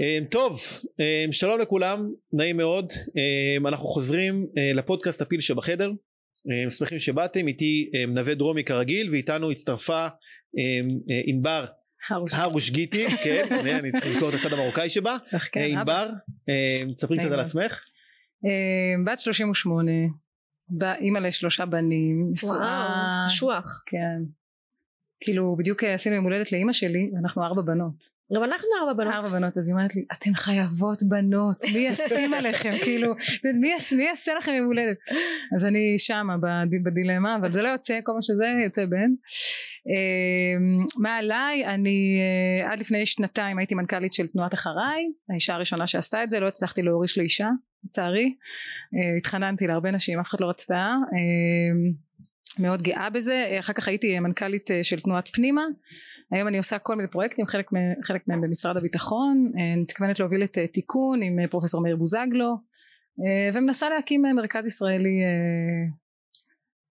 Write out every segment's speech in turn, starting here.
אה, טוב, אה, שלום לכולם, נעים מאוד, אה, אנחנו חוזרים לפודקאסט הפיל שבחדר, שמחים שבאתם, איתי נווה דרומי כרגיל ואיתנו הצטרפה ענבר הרוש גיטי, כן, אני צריך לזכור את הצד המרוקאי שבה, כן, ענבר, תספרי קצת על עצמך. בת 38, אימא לשלושה בנים, נשואה, קשוח, כן, כאילו בדיוק עשינו יום הולדת לאימא שלי, ואנחנו ארבע בנות. גם אנחנו ארבע בנות. ארבע בנות, אז היא אומרת לי, אתן חייבות בנות, מי ישים עליכם, כאילו, מי, מי יעשה לכם יום הולדת? אז אני שמה בדילמה, אבל זה לא יוצא, כל מה שזה יוצא בן. אמ, מה עליי? אני אה, עד לפני שנתיים הייתי מנכ"לית של תנועת אחריי, האישה הראשונה שעשתה את זה, לא הצלחתי להוריש לאישה, לצערי. אה, התחננתי להרבה נשים, אף אחד לא רצתה. מאוד גאה בזה. אחר כך הייתי מנכ"לית אה, של תנועת פנימה. היום אני עושה כל מיני פרויקטים חלק, חלק מהם במשרד הביטחון. אני אה, מתכוונת להוביל את אה, תיקון עם פרופסור מאיר בוזגלו ומנסה להקים מרכז ישראלי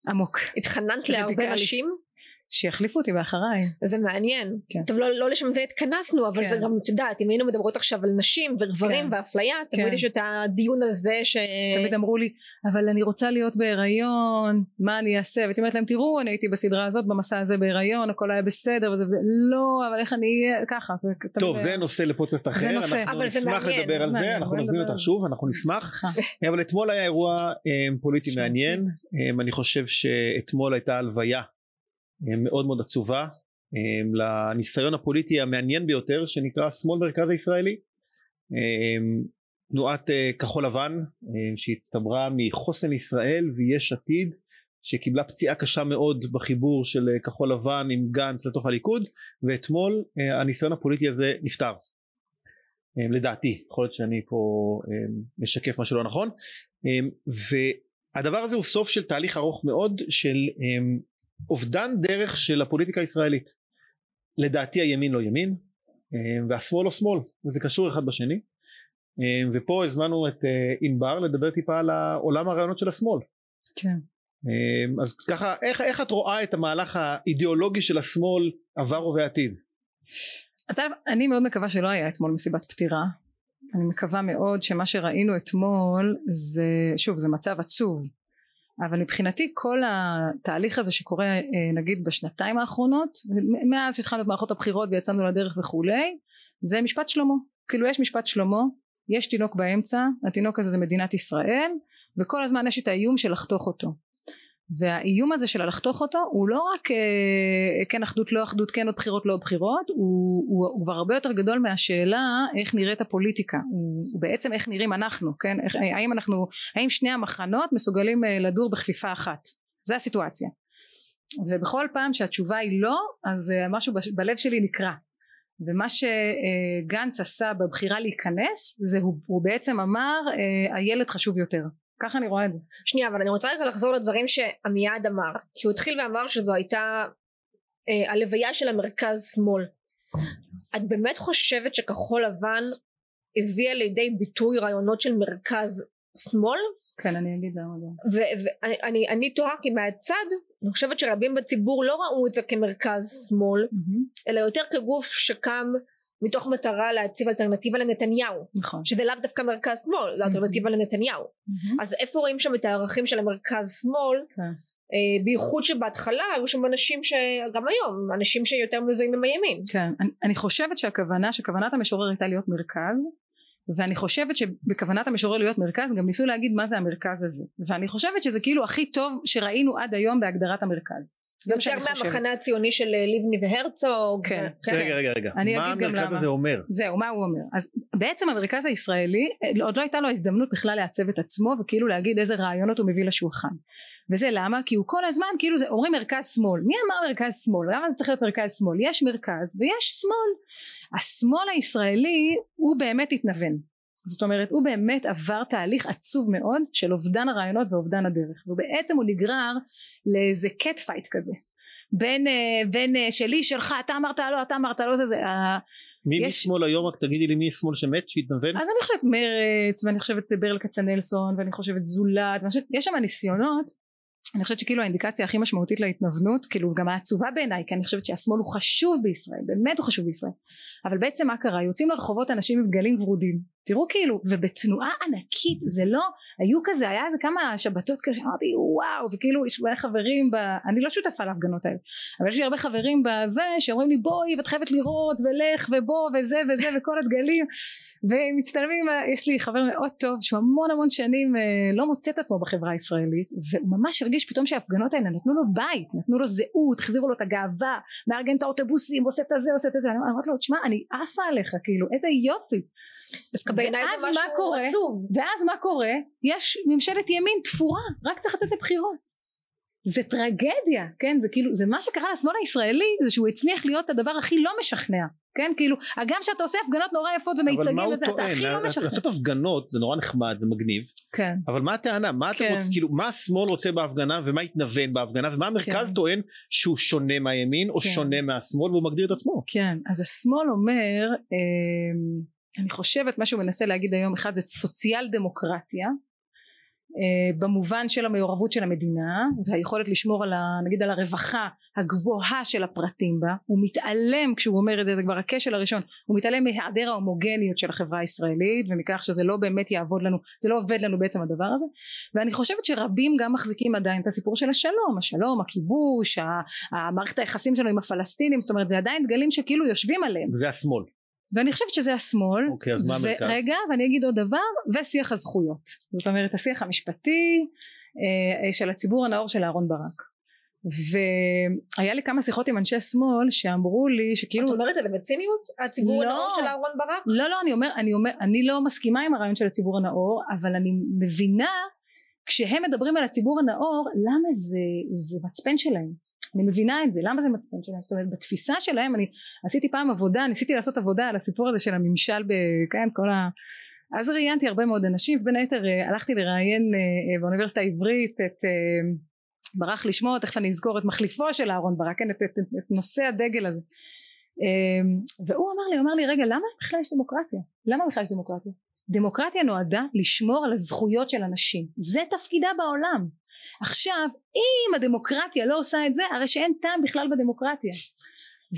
עמוק. התחננת להרבה נשים? שיחליפו אותי באחריי. זה מעניין. כן. טוב לא, לא לשם זה התכנסנו אבל כן. זה גם את יודעת אם היינו מדברות עכשיו על נשים וגברים כן. ואפליה כן. תמיד יש את הדיון על זה ש... תמיד אמרו לי אבל אני רוצה להיות בהיריון מה אני אעשה והייתי אומרת להם תראו אני הייתי בסדרה הזאת במסע הזה בהיריון הכל היה בסדר וזה לא אבל איך אני אהיה ככה. זה טוב זה נושא לפודקאסט אחר זה נושא. אנחנו נשמח לדבר על זה אנחנו נזמין אותך שוב אנחנו נשמח אבל אתמול היה אירוע אה, פוליטי מעניין אה, אני חושב שאתמול הייתה הלוויה אה, מאוד מאוד עצובה אה, לניסיון הפוליטי המעניין ביותר שנקרא שמאל מרכז הישראלי אה, תנועת כחול לבן שהצטברה מחוסן ישראל ויש עתיד שקיבלה פציעה קשה מאוד בחיבור של כחול לבן עם גנץ לתוך הליכוד ואתמול הניסיון הפוליטי הזה נפתר. לדעתי יכול להיות שאני פה משקף משהו לא נכון. והדבר הזה הוא סוף של תהליך ארוך מאוד של אובדן דרך של הפוליטיקה הישראלית. לדעתי הימין לא ימין אה, והשמאל לא שמאל וזה קשור אחד בשני אה, ופה הזמנו את אה, ענבר לדבר טיפה על עולם הרעיונות של השמאל. כן. אז ככה איך, איך את רואה את המהלך האידיאולוגי של השמאל עבר ובעתיד? אז אני מאוד מקווה שלא היה אתמול מסיבת פטירה אני מקווה מאוד שמה שראינו אתמול זה שוב זה מצב עצוב אבל מבחינתי כל התהליך הזה שקורה אה, נגיד בשנתיים האחרונות מאז שהתחלנו את מערכות הבחירות ויצאנו לדרך וכולי זה משפט שלמה. כאילו יש משפט שלמה יש תינוק באמצע התינוק הזה זה מדינת ישראל וכל הזמן יש את האיום של לחתוך אותו והאיום הזה של הלחתוך אותו הוא לא רק אה, כן אחדות לא אחדות כן עוד בחירות לא בחירות הוא, הוא, הוא כבר הרבה יותר גדול מהשאלה איך נראית הפוליטיקה. הוא, הוא בעצם איך נראים אנחנו כן? איך, האם אנחנו האם שני המחנות מסוגלים אה, לדור בכפיפה אחת? זה הסיטואציה. ובכל פעם שהתשובה היא לא אז אה, משהו בלב שלי נקרע. ומה שגנץ עשה בבחירה להיכנס זה הוא, הוא בעצם אמר אה, הילד חשוב יותר ככה אני רואה את זה. שנייה אבל אני רוצה רגע לחזור לדברים שעמיעד אמר כי הוא התחיל ואמר שזו הייתה אה, הלוויה של המרכז שמאל. את באמת חושבת שכחול לבן הביאה לידי ביטוי רעיונות של מרכז שמאל? כן אני אגיד למה לא. ואני אני תוהה כי מהצד אני חושבת שרבים בציבור לא ראו את זה כמרכז שמאל mm-hmm. אלא יותר כגוף שקם מתוך מטרה להציב אלטרנטיבה לנתניהו נכון. שזה לאו דווקא מרכז שמאל זה אלטרנטיבה לנתניהו. אז איפה רואים שם את הערכים של המרכז שמאל. אה, בייחוד שבהתחלה היו שם אנשים שגם היום אנשים שיותר מזוהים עם הימין. כן אני, אני חושבת שהכוונה שכוונת המשורר הייתה להיות מרכז ואני חושבת שבכוונת המשורר להיות מרכז גם ניסו להגיד מה זה המרכז הזה. ואני חושבת שזה כאילו הכי טוב שראינו עד היום בהגדרת המרכז זה יותר מהמחנה הציוני של אה, לבני והרצוג. כן. כן. רגע רגע רגע, מה המרכז הזה אומר? זהו, מה הוא אומר? אז בעצם המרכז הישראלי, אה, עוד לא הייתה לו הזדמנות בכלל לעצב את עצמו וכאילו להגיד איזה רעיונות הוא מביא לשולחן. וזה למה? כי הוא כל הזמן כאילו זה, אומרים מרכז שמאל. מי אמר מרכז שמאל? למה זה צריך להיות מרכז שמאל? יש מרכז ויש שמאל. השמאל הישראלי הוא באמת התנוון. זאת אומרת הוא באמת עבר תהליך עצוב מאוד של אובדן הרעיונות ואובדן הדרך. ובעצם הוא נגרר לאיזה cat fight כזה. בין, אה, בין אה, שלי שלך אתה אמרת לא אתה אמרת לא זה זה מי יש... משמאל היום? רק תגידי לי מי שמאל שמת שהתנוון? אז אני חושבת מרץ ואני חושבת ברל כצנלסון ואני חושבת זולת ואני חושבת, יש שם ניסיונות. אני חושבת שכאילו האינדיקציה הכי משמעותית להתנוונות כאילו גם העצובה בעיניי כי אני חושבת שהשמאל הוא חשוב בישראל באמת הוא חשוב בישראל. אבל בעצם מה קרה? יוצאים לרחובות אנשים עם דגלים ורודים תראו כאילו ובתנועה ענקית זה לא היו כזה היה איזה כמה שבתות כזה שאמרתי וואו וכאילו יש לי חברים ב... אני לא שותפה להפגנות האלה אבל יש לי הרבה חברים בזה שאומרים לי בואי ואת חייבת לראות ולך ובוא וזה וזה וכל הדגלים ומצטלמים יש לי חבר מאוד טוב שהוא המון המון שנים אה, לא מוצא את עצמו בחברה הישראלית והוא ממש הרגיש פתאום שההפגנות האלה נתנו לו בית נתנו לו זהות החזירו לו את הגאווה מארגן את האוטובוסים עושה את הזה עושה את זה אמרתי לו תשמע אני עפה עליך כאילו איזה יופי בעיניי זה משהו קורה, עצוב. ואז מה קורה? יש ממשלת ימין תפורה, רק צריך לצאת לבחירות. זה טרגדיה, כן? זה כאילו, זה מה שקרה לשמאל הישראלי, זה שהוא הצליח להיות הדבר הכי לא משכנע. כן כאילו הגם שאתה עושה הפגנות נורא יפות ומיצגים וזה אתה הכי לא משכנע. לעשות הפגנות זה נורא נחמד זה מגניב כן אבל מה הטענה מה כן. אתה רוצה כאילו מה השמאל רוצה בהפגנה ומה התנוון בהפגנה ומה המרכז כן. טוען שהוא שונה מהימין או כן. שונה מהשמאל והוא מגדיר את עצמו. כן אז השמאל אומר אה, אני חושבת מה שהוא מנסה להגיד היום אחד זה סוציאל דמוקרטיה אה, במובן של המעורבות של המדינה והיכולת לשמור על ה, נגיד על הרווחה הגבוהה של הפרטים בה. הוא מתעלם כשהוא אומר את זה זה כבר הכשל הראשון הוא מתעלם מהיעדר ההומוגניות של החברה הישראלית ומכך שזה לא באמת יעבוד לנו זה לא עובד לנו בעצם הדבר הזה. ואני חושבת שרבים גם מחזיקים עדיין את הסיפור של השלום השלום הכיבוש המערכת היחסים שלנו עם הפלסטינים זאת אומרת זה עדיין דגלים שכאילו יושבים עליהם. וזה השמאל ואני חושבת שזה השמאל. אוקיי, אז מה המרכז? רגע, ואני אגיד עוד דבר, ושיח הזכויות. זאת אומרת, השיח המשפטי אה, של הציבור הנאור של אהרן ברק. והיה לי כמה שיחות עם אנשי שמאל שאמרו לי שכאילו... את אומרת את זה בציניות? הציבור לא, הנאור של אהרן ברק? לא, לא, אני אומר, אני אומר, אני לא מסכימה עם הרעיון של הציבור הנאור, אבל אני מבינה כשהם מדברים על הציבור הנאור, למה זה, זה מצפן שלהם. אני מבינה את זה למה זה מצפן שלהם? זאת אומרת בתפיסה שלהם אני עשיתי פעם עבודה ניסיתי לעשות עבודה על הסיפור הזה של הממשל בכן כל ה... אז ראיינתי הרבה מאוד אנשים בין היתר אה, הלכתי לראיין אה, אה, באוניברסיטה העברית את ברח לשמוע תכף אני אזכור את מחליפו של אהרון ברק כן, את, את, את, את נושא הדגל הזה. והוא אמר לי אמר לי רגע למה בכלל יש דמוקרטיה? למה בכלל יש דמוקרטיה? דמוקרטיה נועדה לשמור על הזכויות של אנשים. זה תפקידה בעולם עכשיו אם הדמוקרטיה לא עושה את זה הרי שאין טעם בכלל בדמוקרטיה.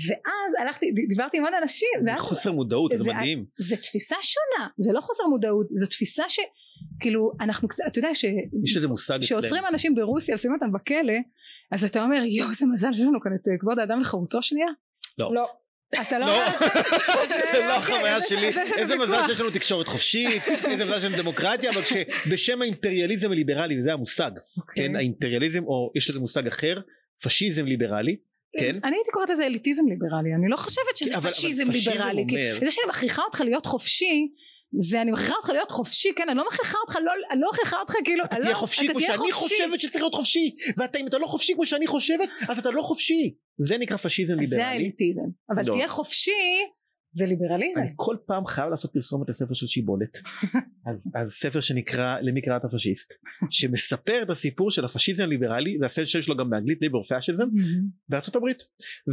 ואז הלכתי דיברתי עם עוד אנשים ואז, חוסר מודעות זה, זה מדהים זה תפיסה שונה זה לא חוסר מודעות זו תפיסה שכאילו אנחנו קצת אתה יודע ש... יש איזה מושג שעוצרים אנשים ברוסיה ושמים אותם בכלא אז אתה אומר יואו איזה מזל שיש לנו כאן את כבוד האדם וחירותו שנייה? לא, לא. אתה לא... לא, זה לא החוויה שלי, איזה מזל שיש לנו תקשורת חופשית, איזה מזל שיש לנו דמוקרטיה, אבל כשבשם האימפריאליזם הליברלי, וזה המושג, אוקיי. כן, האימפריאליזם, או יש לזה מושג אחר, פשיזם ליברלי, כן? אני הייתי קוראת לזה אליטיזם ליברלי, אני לא חושבת שזה פשיזם ליברלי, זה שאני מכריחה אותך להיות חופשי זה אני מכריחה אותך להיות חופשי כן אני לא מכריחה אותך לא אני לא מכריחה אותך כאילו אתה תהיה לא, חופשי כמו שאני חושבת שצריך להיות חופשי. ואתה אם אתה לא חופשי כמו שאני חושבת אז אתה לא חופשי. זה נקרא פשיזם ליברלי. זה האליטיזם. אבל לא. תהיה חופשי זה ליברליזם. אני כל פעם חייב לעשות פרסומת לספר של שיבולת. אז, אז ספר שנקרא למי קראת הפשיסט שמספר את הסיפור של הפשיזם הליברלי זה הסרט שלו גם באנגלית ליבר פשיזם בארצות הברית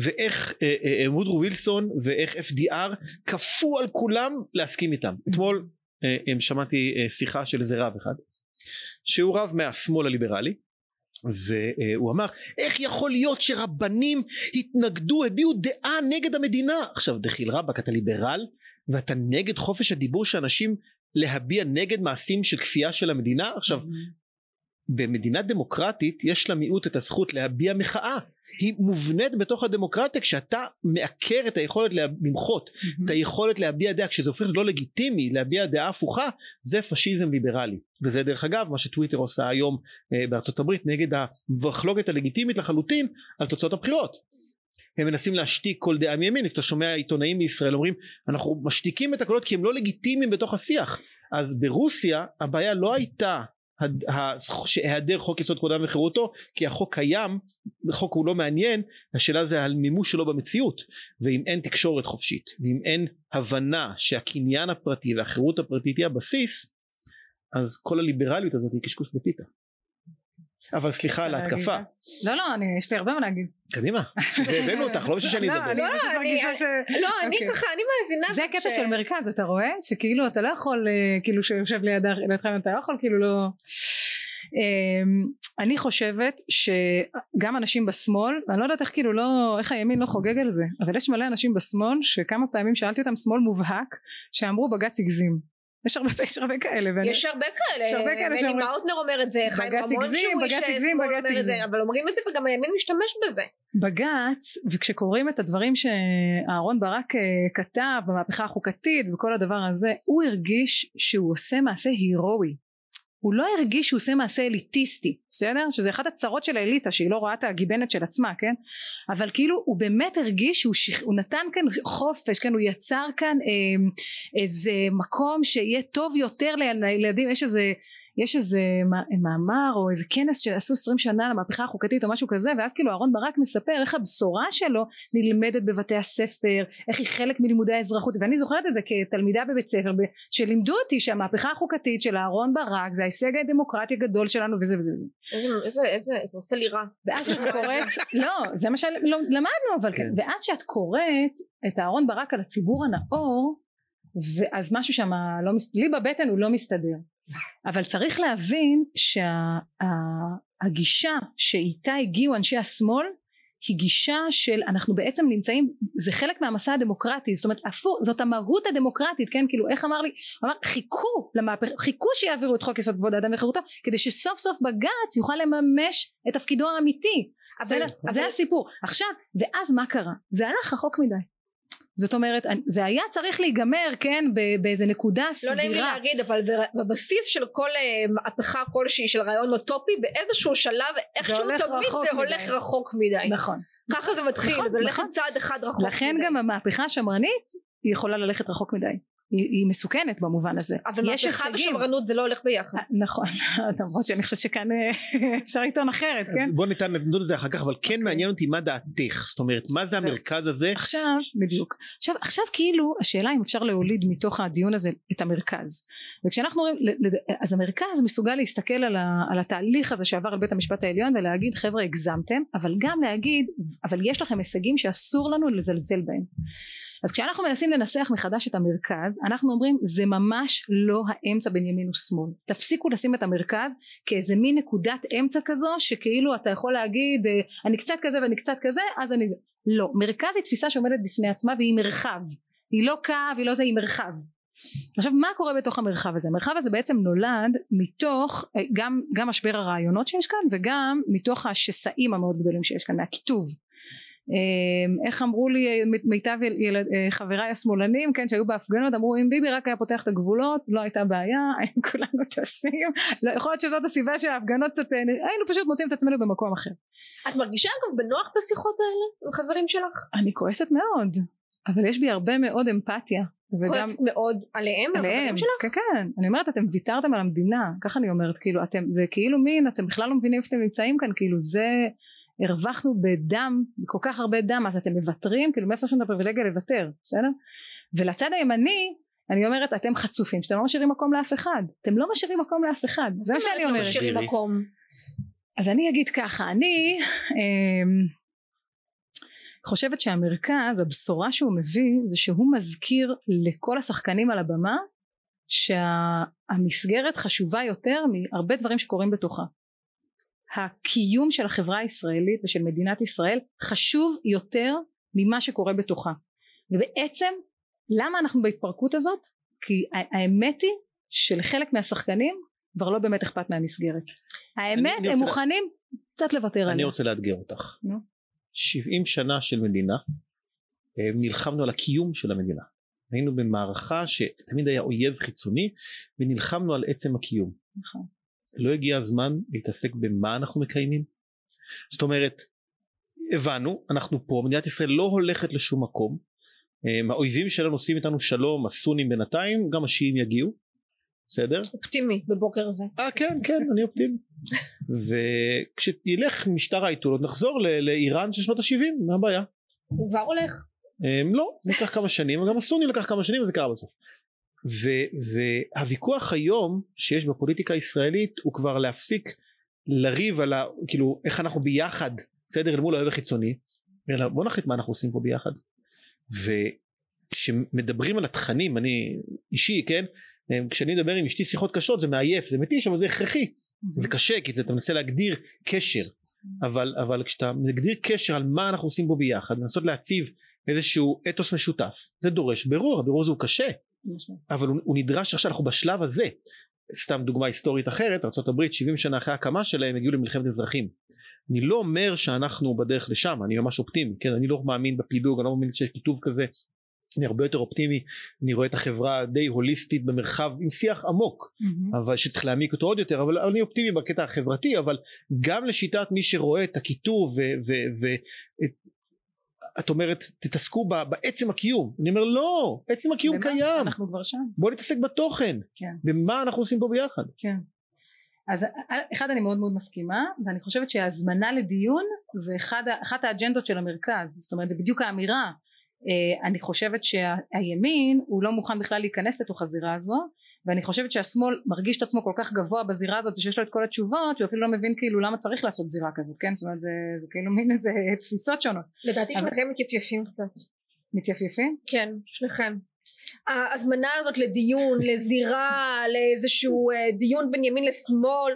ואיך אה, אה, אה, וודרו ווילסון ואיך FDR כפו על כולם להסכים איתם. אתמול אה, שמעתי אה, שיחה של איזה רב אחד שהוא רב מהשמאל הליברלי והוא אמר איך יכול להיות שרבנים התנגדו הביעו דעה נגד המדינה? עכשיו דחיל רבאק אתה ליברל ואתה נגד חופש הדיבור של אנשים להביע נגד מעשים של כפייה של המדינה? עכשיו במדינה דמוקרטית יש למיעוט את הזכות להביע מחאה היא מובנית בתוך הדמוקרטיה כשאתה מעקר את היכולת למחות mm-hmm. את היכולת להביע דעה כשזה הופך לא לגיטימי להביע דעה הפוכה זה פשיזם ליברלי. וזה דרך אגב מה שטוויטר עושה היום אה, בארצות הברית נגד המחלוקת הלגיטימית לחלוטין על תוצאות הבחירות. הם מנסים להשתיק כל דעה מימין. אתה שומע עיתונאים בישראל אומרים אנחנו משתיקים את הקולות כי הם לא לגיטימיים בתוך השיח. אז ברוסיה הבעיה לא הייתה שהיעדר חוק יסוד כבוד האדם וחירותו כי החוק קיים החוק הוא לא מעניין השאלה זה על מימוש שלו במציאות ואם אין תקשורת חופשית ואם אין הבנה שהקניין הפרטי והחירות הפרטית היא הבסיס אז כל הליברליות הזאת היא קשקוש בפיתה אבל סליחה על ההתקפה. לא לא אני יש לי הרבה מה להגיד. קדימה. זה הבאנו אותך לא בשביל שאני לא, אדבר. לא אני אוקיי. ככה אני מאזינה. זה הקטע של מרכז אתה רואה שכאילו אתה לא יכול אה, כאילו שיושב לידך אתה לא יכול כאילו לא. אמ, אני חושבת שגם אנשים בשמאל אני לא יודעת איך כאילו לא איך הימין לא חוגג על זה אבל יש מלא אנשים בשמאל שכמה פעמים שאלתי אותם שמאל מובהק שאמרו בג"ץ הגזים יש הרבה, יש הרבה כאלה. ואני... יש הרבה כאלה. יש הרבה כאלה שאומרים... מני מאוטנר אומר את זה, חיים רמון שהוא איש שמאל אומר את זה, אבל אומרים את זה וגם הימין משתמש בזה. בג"ץ, וכשקוראים את הדברים שאהרון ברק אה, כתב במהפכה החוקתית וכל הדבר הזה, הוא הרגיש שהוא עושה מעשה הירואי. הוא לא הרגיש שהוא עושה מעשה אליטיסטי בסדר? שזה אחת הצרות של האליטה שהיא לא רואה את הגיבנת של עצמה כן? אבל כאילו הוא באמת הרגיש שהוא שיח, הוא נתן כאן חופש כן? הוא יצר כאן אה, איזה מקום שיהיה טוב יותר לילדים. יש איזה יש איזה מאמר או איזה כנס שעשו עשרים שנה למהפכה החוקתית או משהו כזה ואז כאילו אהרון ברק מספר איך הבשורה שלו נלמדת בבתי הספר איך היא חלק מלימודי האזרחות ואני זוכרת את זה כתלמידה בבית ספר שלימדו אותי שהמהפכה החוקתית של אהרון ברק זה ההישג הדמוקרטי הגדול שלנו וזה וזה וזה. איזה איזה זה עושה לי רע. ואז כשאת קוראת לא זה מה שלמדנו אבל כן. ואז כשאת קוראת את אהרון ברק על הציבור הנאור ואז משהו שם לא לי בבטן הוא לא מסתדר אבל צריך להבין שהגישה שה, שאיתה הגיעו אנשי השמאל היא גישה של אנחנו בעצם נמצאים זה חלק מהמסע הדמוקרטי זאת אומרת הפוך זאת המהות הדמוקרטית כן? כאילו איך אמר לי? אמר חיכו למהפכה חיכו שיעבירו את חוק יסוד כבוד האדם וחירותו כדי שסוף סוף בג"ץ יוכל לממש את תפקידו האמיתי. אבל, אבל... זה הסיפור. עכשיו ואז מה קרה? זה הלך רחוק מדי זאת אומרת זה היה צריך להיגמר כן באיזה נקודה סבירה. לא נעים לי להגיד אבל בבסיס של כל אה, מהפכה כלשהי של רעיון אוטופי באיזשהו שלב איכשהו תמיד זה הולך מדי. רחוק מדי. נכון. ככה זה מתחיל נכון, ולכת נכון. צעד אחד רחוק לכן מדי. לכן גם המהפכה השמרנית היא יכולה ללכת רחוק מדי. היא, היא מסוכנת במובן הזה. אבל מהפכה ושמרנות זה לא הולך ביחד. אה, נכון, למרות שאני חושבת שכאן אה, אפשר לטעון אחרת, כן? בוא ניתן לדון על זה אחר כך, אבל כן אוקיי. מעניין אותי מה דעתך, זאת אומרת, מה זה המרכז הזה? עכשיו, בדיוק. עכשיו, עכשיו כאילו, השאלה אם אפשר להוליד מתוך הדיון הזה את המרכז. וכשאנחנו רואים, אז המרכז מסוגל להסתכל על, ה, על התהליך הזה שעבר על בית המשפט העליון ולהגיד חבר'ה הגזמתם, אבל גם להגיד, אבל יש לכם הישגים שאסור לנו לזלזל בהם. אז כשאנחנו מנסים לנסח מחדש את המרכז אנחנו אומרים זה ממש לא האמצע בין ימין ושמאל. תפסיקו לשים את המרכז כאיזה מין נקודת אמצע כזו שכאילו אתה יכול להגיד אה, אני קצת כזה ואני קצת כזה אז אני לא מרכז היא תפיסה שעומדת בפני עצמה והיא מרחב. היא לא קו היא לא זה היא מרחב. עכשיו מה קורה בתוך המרחב הזה? המרחב הזה בעצם נולד מתוך אה, גם, גם משבר הרעיונות שיש כאן וגם מתוך השסעים המאוד גדולים שיש כאן מהקיטוב איך אמרו לי מיטב ילד, אה, חבריי השמאלנים כן שהיו בהפגנות אמרו אם ביבי רק היה פותח את הגבולות לא הייתה בעיה היינו כולנו טסים לא, יכול להיות שזאת הסיבה שההפגנות קצת אה, היינו פשוט מוצאים את עצמנו במקום אחר. את מרגישה אגב בנוח בשיחות האלה עם חברים שלך? אני כועסת מאוד אבל יש בי הרבה מאוד אמפתיה וגם מאוד עליהם? עליהם, כן כן, אני אומרת אתם ויתרתם על המדינה, ככה אני אומרת, כאילו אתם, זה כאילו מין, אתם בכלל לא מבינים איפה אתם נמצאים כאן, כאילו זה, הרווחנו בדם, בכל כך הרבה דם, אז אתם מוותרים? כאילו מאיפה יש לנו את הפריבילגיה לוותר, בסדר? ולצד הימני, אני אומרת אתם חצופים שאתם לא משאירים מקום לאף אחד אתם לא משאירים מקום לאף אחד זה מה שאני אומרת. משאירים מקום. אז אני אגיד ככה אני אה, חושבת שהמרכז הבשורה שהוא מביא זה שהוא מזכיר לכל השחקנים על הבמה שהמסגרת חשובה יותר מהרבה דברים שקורים בתוכה הקיום של החברה הישראלית ושל מדינת ישראל חשוב יותר ממה שקורה בתוכה. ובעצם למה אנחנו בהתפרקות הזאת? כי האמת היא שלחלק מהשחקנים כבר לא באמת אכפת מהמסגרת. האמת אני, הם מוכנים לה... קצת לוותר עליה. אני רוצה לאתגר אותך. נו? 70 שנה של מדינה אה, נלחמנו על הקיום של המדינה. היינו במערכה שתמיד היה אויב חיצוני ונלחמנו על עצם הקיום. נכון לא הגיע הזמן להתעסק במה אנחנו מקיימים? זאת אומרת הבנו אנחנו פה מדינת ישראל לא הולכת לשום מקום האויבים שלנו עושים איתנו שלום הסונים בינתיים גם השיעים יגיעו בסדר? אופטימי בבוקר הזה. אה כן כן אני אופטימי. וכשילך משטר האייתולות נחזור לאיראן של שנות ה-70 מה הבעיה? הוא כבר הולך. לא, לקח כמה שנים וגם הסונים לקח כמה שנים וזה קרה בסוף. והוויכוח היום שיש בפוליטיקה הישראלית הוא כבר להפסיק לריב על ה, כאילו איך אנחנו ביחד בסדר אל מול האוהב החיצוני אלא בוא נחליט מה אנחנו עושים פה ביחד. וכשמדברים על התכנים אני אישי כן? כשאני מדבר עם אשתי שיחות קשות זה מעייף זה מתיש אבל זה הכרחי. זה קשה כי אתה מנסה להגדיר קשר. אבל, אבל כשאתה מגדיר קשר על מה אנחנו עושים בו ביחד לנסות להציב איזשהו אתוס משותף זה דורש בירור הבירור הזה הוא קשה אבל הוא, הוא נדרש עכשיו אנחנו בשלב הזה. סתם דוגמה היסטורית אחרת ארה"ב 70 שנה אחרי הקמה שלהם הגיעו למלחמת אזרחים. אני לא אומר שאנחנו בדרך לשם אני ממש אופטימי כן? אני לא מאמין בפילוג אני לא מאמין שיש כיתוב כזה. אני הרבה יותר אופטימי אני רואה את החברה די הוליסטית במרחב עם שיח עמוק mm-hmm. אבל שצריך להעמיק אותו עוד יותר אבל אני אופטימי בקטע החברתי אבל גם לשיטת מי שרואה את הכיתוב ואת אומרת תתעסקו בעצם הקיום. אני אומר לא עצם הקיום במה? קיים. אנחנו כבר שם. בוא נתעסק בתוכן. כן. במה אנחנו עושים פה ביחד? כן. אז אחד אני מאוד מאוד מסכימה ואני חושבת שההזמנה לדיון ואחת האג'נדות של המרכז זאת אומרת זה בדיוק האמירה אה, אני חושבת שהימין הוא לא מוכן בכלל להיכנס לתוך הזירה הזו ואני חושבת שהשמאל מרגיש את עצמו כל כך גבוה בזירה הזאת שיש לו את כל התשובות שהוא אפילו לא מבין כאילו למה צריך לעשות זירה כזאת כן? זאת אומרת זה, זה כאילו מין איזה תפיסות שונות. לדעתי אבל... שניכם מתייפייפים קצת. מתייפייפים? כן שניכם. ההזמנה הזאת לדיון לזירה לאיזשהו אה, דיון בין ימין לשמאל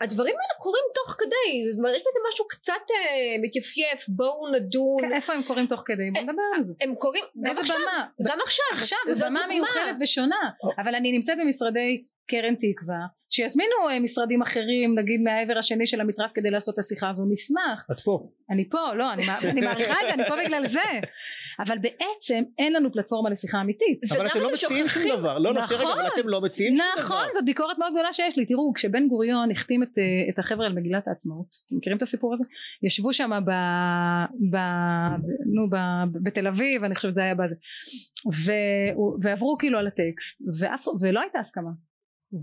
הדברים האלה קורים תוך כדי, זאת אומרת יש בזה משהו קצת אה, מתייפייף, בואו נדון. כן, איפה הם קורים תוך כדי? בוא נדבר על זה. הם קורים, גם עכשיו, במה? גם עכשיו. עכשיו, זו במה מיוחדת ושונה, אבל אני נמצאת במשרדי קרן תקווה שיזמינו אה, משרדים אחרים נגיד מהעבר השני של המתרס כדי לעשות את השיחה הזו נשמח. את פה. אני פה לא אני, אני מעריכה את זה אני פה בגלל זה. אבל בעצם אין לנו פלטפורמה לשיחה אמיתית. אבל אתם לא מציעים שום דבר. לא נכון. רגע, אבל אתם לא מציעים נכון, שום דבר. נכון זאת ביקורת מאוד גדולה שיש לי. תראו כשבן גוריון החתים את, אה, את החבר'ה על מגילת העצמאות אתם מכירים את הסיפור הזה? ישבו שם ב, ב, נו, ב, בתל אביב אני חושבת זה היה בזה. ו, ועברו כאילו על הטקסט ואף, ולא הייתה הסכמה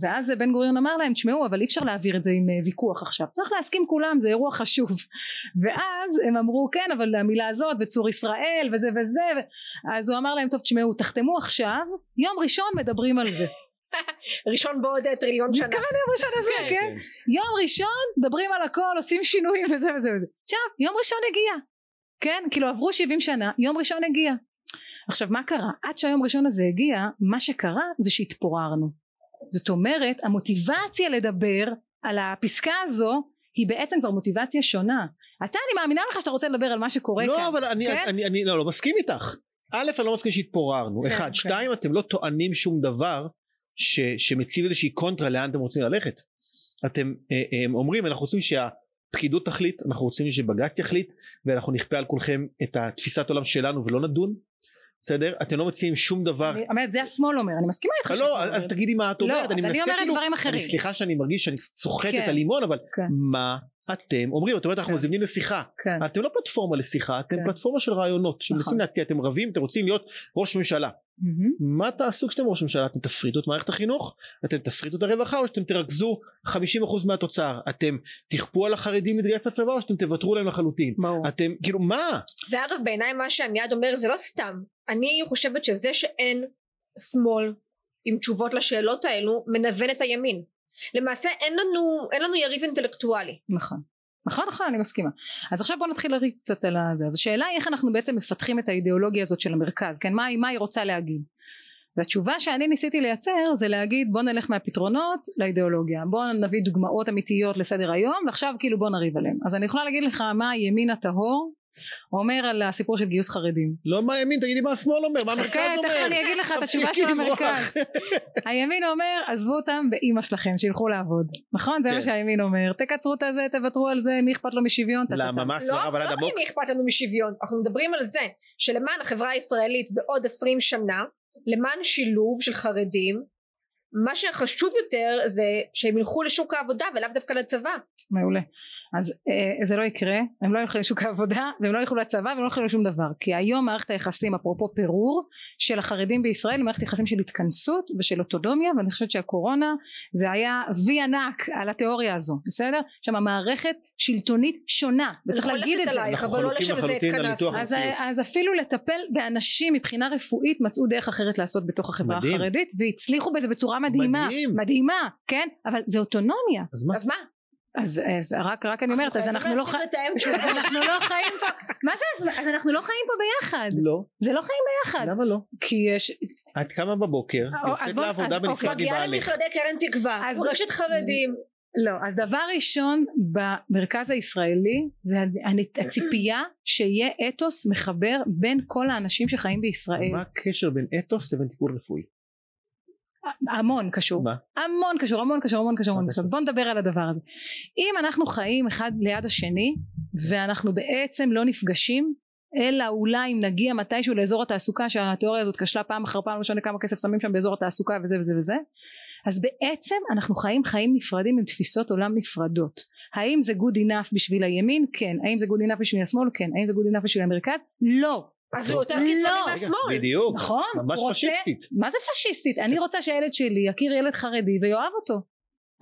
ואז בן גוריון אמר להם תשמעו אבל אי אפשר להעביר את זה עם אה, ויכוח עכשיו צריך להסכים כולם זה אירוע חשוב ואז הם אמרו כן אבל המילה הזאת וצור ישראל וזה וזה אז הוא אמר להם טוב תשמעו תחתמו עכשיו יום ראשון מדברים על זה ראשון בעוד טריליון שנה. מתכוון יום ראשון הזה, כן. כן? יום ראשון מדברים על הכל, עושים שינויים וזה וזה וזה. עכשיו, יום ראשון הגיע. כן? כאילו עברו 70 שנה, יום ראשון הגיע. עכשיו מה קרה? עד שהיום ראשון הזה הגיע, מה שקרה זה שהתפוררנו. זאת אומרת המוטיבציה לדבר על הפסקה הזו היא בעצם כבר מוטיבציה שונה. אתה אני מאמינה לך שאתה רוצה לדבר על מה שקורה לא, כאן. לא אבל אני, כן? אני, אני, אני לא, לא מסכים איתך. א' אני לא מסכים שהתפוררנו. כן, אחד. כן. שתיים אתם לא טוענים שום דבר ש, שמציב איזושהי קונטרה לאן אתם רוצים ללכת. אתם אה, אה, אומרים אנחנו רוצים שהפקידות תחליט אנחנו רוצים שבג"ץ יחליט ואנחנו נכפה על כולכם את התפיסת עולם שלנו ולא נדון בסדר? אתם לא מציעים שום דבר. אני אומרת זה השמאל אומר, אני מסכימה איתך לא, אז תגידי מה את אומרת. לא, אז אני אומרת כאילו- דברים אחרים. סליחה שאני מרגיש שאני סוחט את כן. הלימון, אבל כן. מה אתם אומרים, את אומרת אנחנו כן. מזמינים לשיחה. אתם לא פלטפורמה לשיחה, אתם פלטפורמה של רעיונות, שמנסים נכון. להציע, אתם רבים, אתם רוצים להיות ראש ממשלה. Mm-hmm. מה תעשו כשאתם ראש ממשלה? אתם תפריטו את מערכת החינוך? אתם תפריטו את הרווחה או שאתם תרכזו 50% מהתוצר? אתם תכפו על החרדים להתגייס לצבא או שאתם תוותרו להם לחלוטין? ברור. אתם כאילו מה? ואגב בעיניי מה שעמיעד אומר זה לא סתם. אני חושבת שזה שאין שמאל עם תשובות לשאלות האלו מנוון את הימין. למעשה אין לנו, אין לנו יריב אינטלקטואלי. נכון. נכון נכון אני מסכימה אז עכשיו בוא נתחיל לריב קצת על זה אז השאלה היא איך אנחנו בעצם מפתחים את האידיאולוגיה הזאת של המרכז כן מה, מה היא רוצה להגיד והתשובה שאני ניסיתי לייצר זה להגיד בוא נלך מהפתרונות לאידיאולוגיה בוא נביא דוגמאות אמיתיות לסדר היום ועכשיו כאילו בוא נריב עליהם אז אני יכולה להגיד לך מה הימין הטהור אומר על הסיפור של גיוס חרדים. לא מה הימין, תגידי מה השמאל אומר, מה המרכז אומר. כן, תכף אני אגיד לך את התשובה של המרכז. הימין אומר, עזבו אותם באימא שלכם, שילכו לעבוד. נכון? זה מה כן. שהימין אומר. תקצרו את הזה, תוותרו על זה, מי אכפת לו משוויון? למה, מה הסברה אבל עד עמוק? לא מי אכפת לנו משוויון, אנחנו מדברים על זה שלמען החברה הישראלית בעוד עשרים שנה, למען שילוב של חרדים, מה שחשוב יותר זה שהם ילכו לשוק העבודה ולאו דווקא לצבא. מעולה. אז אה, זה לא יקרה, הם לא ילכו לשוק העבודה והם לא ילכו לצבא והם לא ילכו לשום דבר כי היום מערכת היחסים אפרופו פירור של החרדים בישראל היא מערכת יחסים של התכנסות ושל אוטודומיה ואני חושבת שהקורונה זה היה וי ענק על התיאוריה הזו בסדר? שם המערכת שלטונית שונה וצריך להגיד את זה. עלייך, אבל לא לשם זה התכנסנו. אז, אז אפילו לטפל באנשים מבחינה רפואית מצאו דרך אחרת לעשות בתוך החברה מדהים. החרדית והצליחו בזה בצורה מדהימה מדהים. מדהימה כן אבל זה אוטונומיה אז מה? אז מה? אז, אז רק, רק אני אומרת, אז אנחנו לא חיים, אנחנו לא חיים פה, מה זה, אז אנחנו לא חיים פה ביחד. לא. זה לא חיים ביחד. למה לא? כי יש... את קמה בבוקר, יוצאת לעבודה בנפרד עם בעלך. מגיעה למשרדי קרן תקווה, פוגשת חרדים, לא, אז דבר ראשון במרכז הישראלי זה הציפייה שיהיה אתוס מחבר בין כל האנשים שחיים בישראל. מה הקשר בין אתוס לבין טיפול רפואי? המון קשור. מה? המון קשור, המון קשור, המון קשור, המון קשור. בוא נדבר על הדבר הזה. אם אנחנו חיים אחד ליד השני ואנחנו בעצם לא נפגשים אלא אולי אם נגיע מתישהו לאזור התעסוקה שהתיאוריה הזאת כשלה פעם אחר פעם לא משנה כמה כסף שמים שם באזור התעסוקה וזה וזה וזה אז בעצם אנחנו חיים חיים נפרדים עם תפיסות עולם נפרדות האם זה good enough בשביל הימין? כן האם זה good enough בשביל השמאל? כן האם זה good enough בשביל המרכז? לא אז הוא יותר קיצוני לא. מהשמאל. בדיוק. נכון. ממש פשיסטית. מה זה פשיסטית? אני רוצה שהילד שלי יכיר ילד חרדי ויאהב אותו.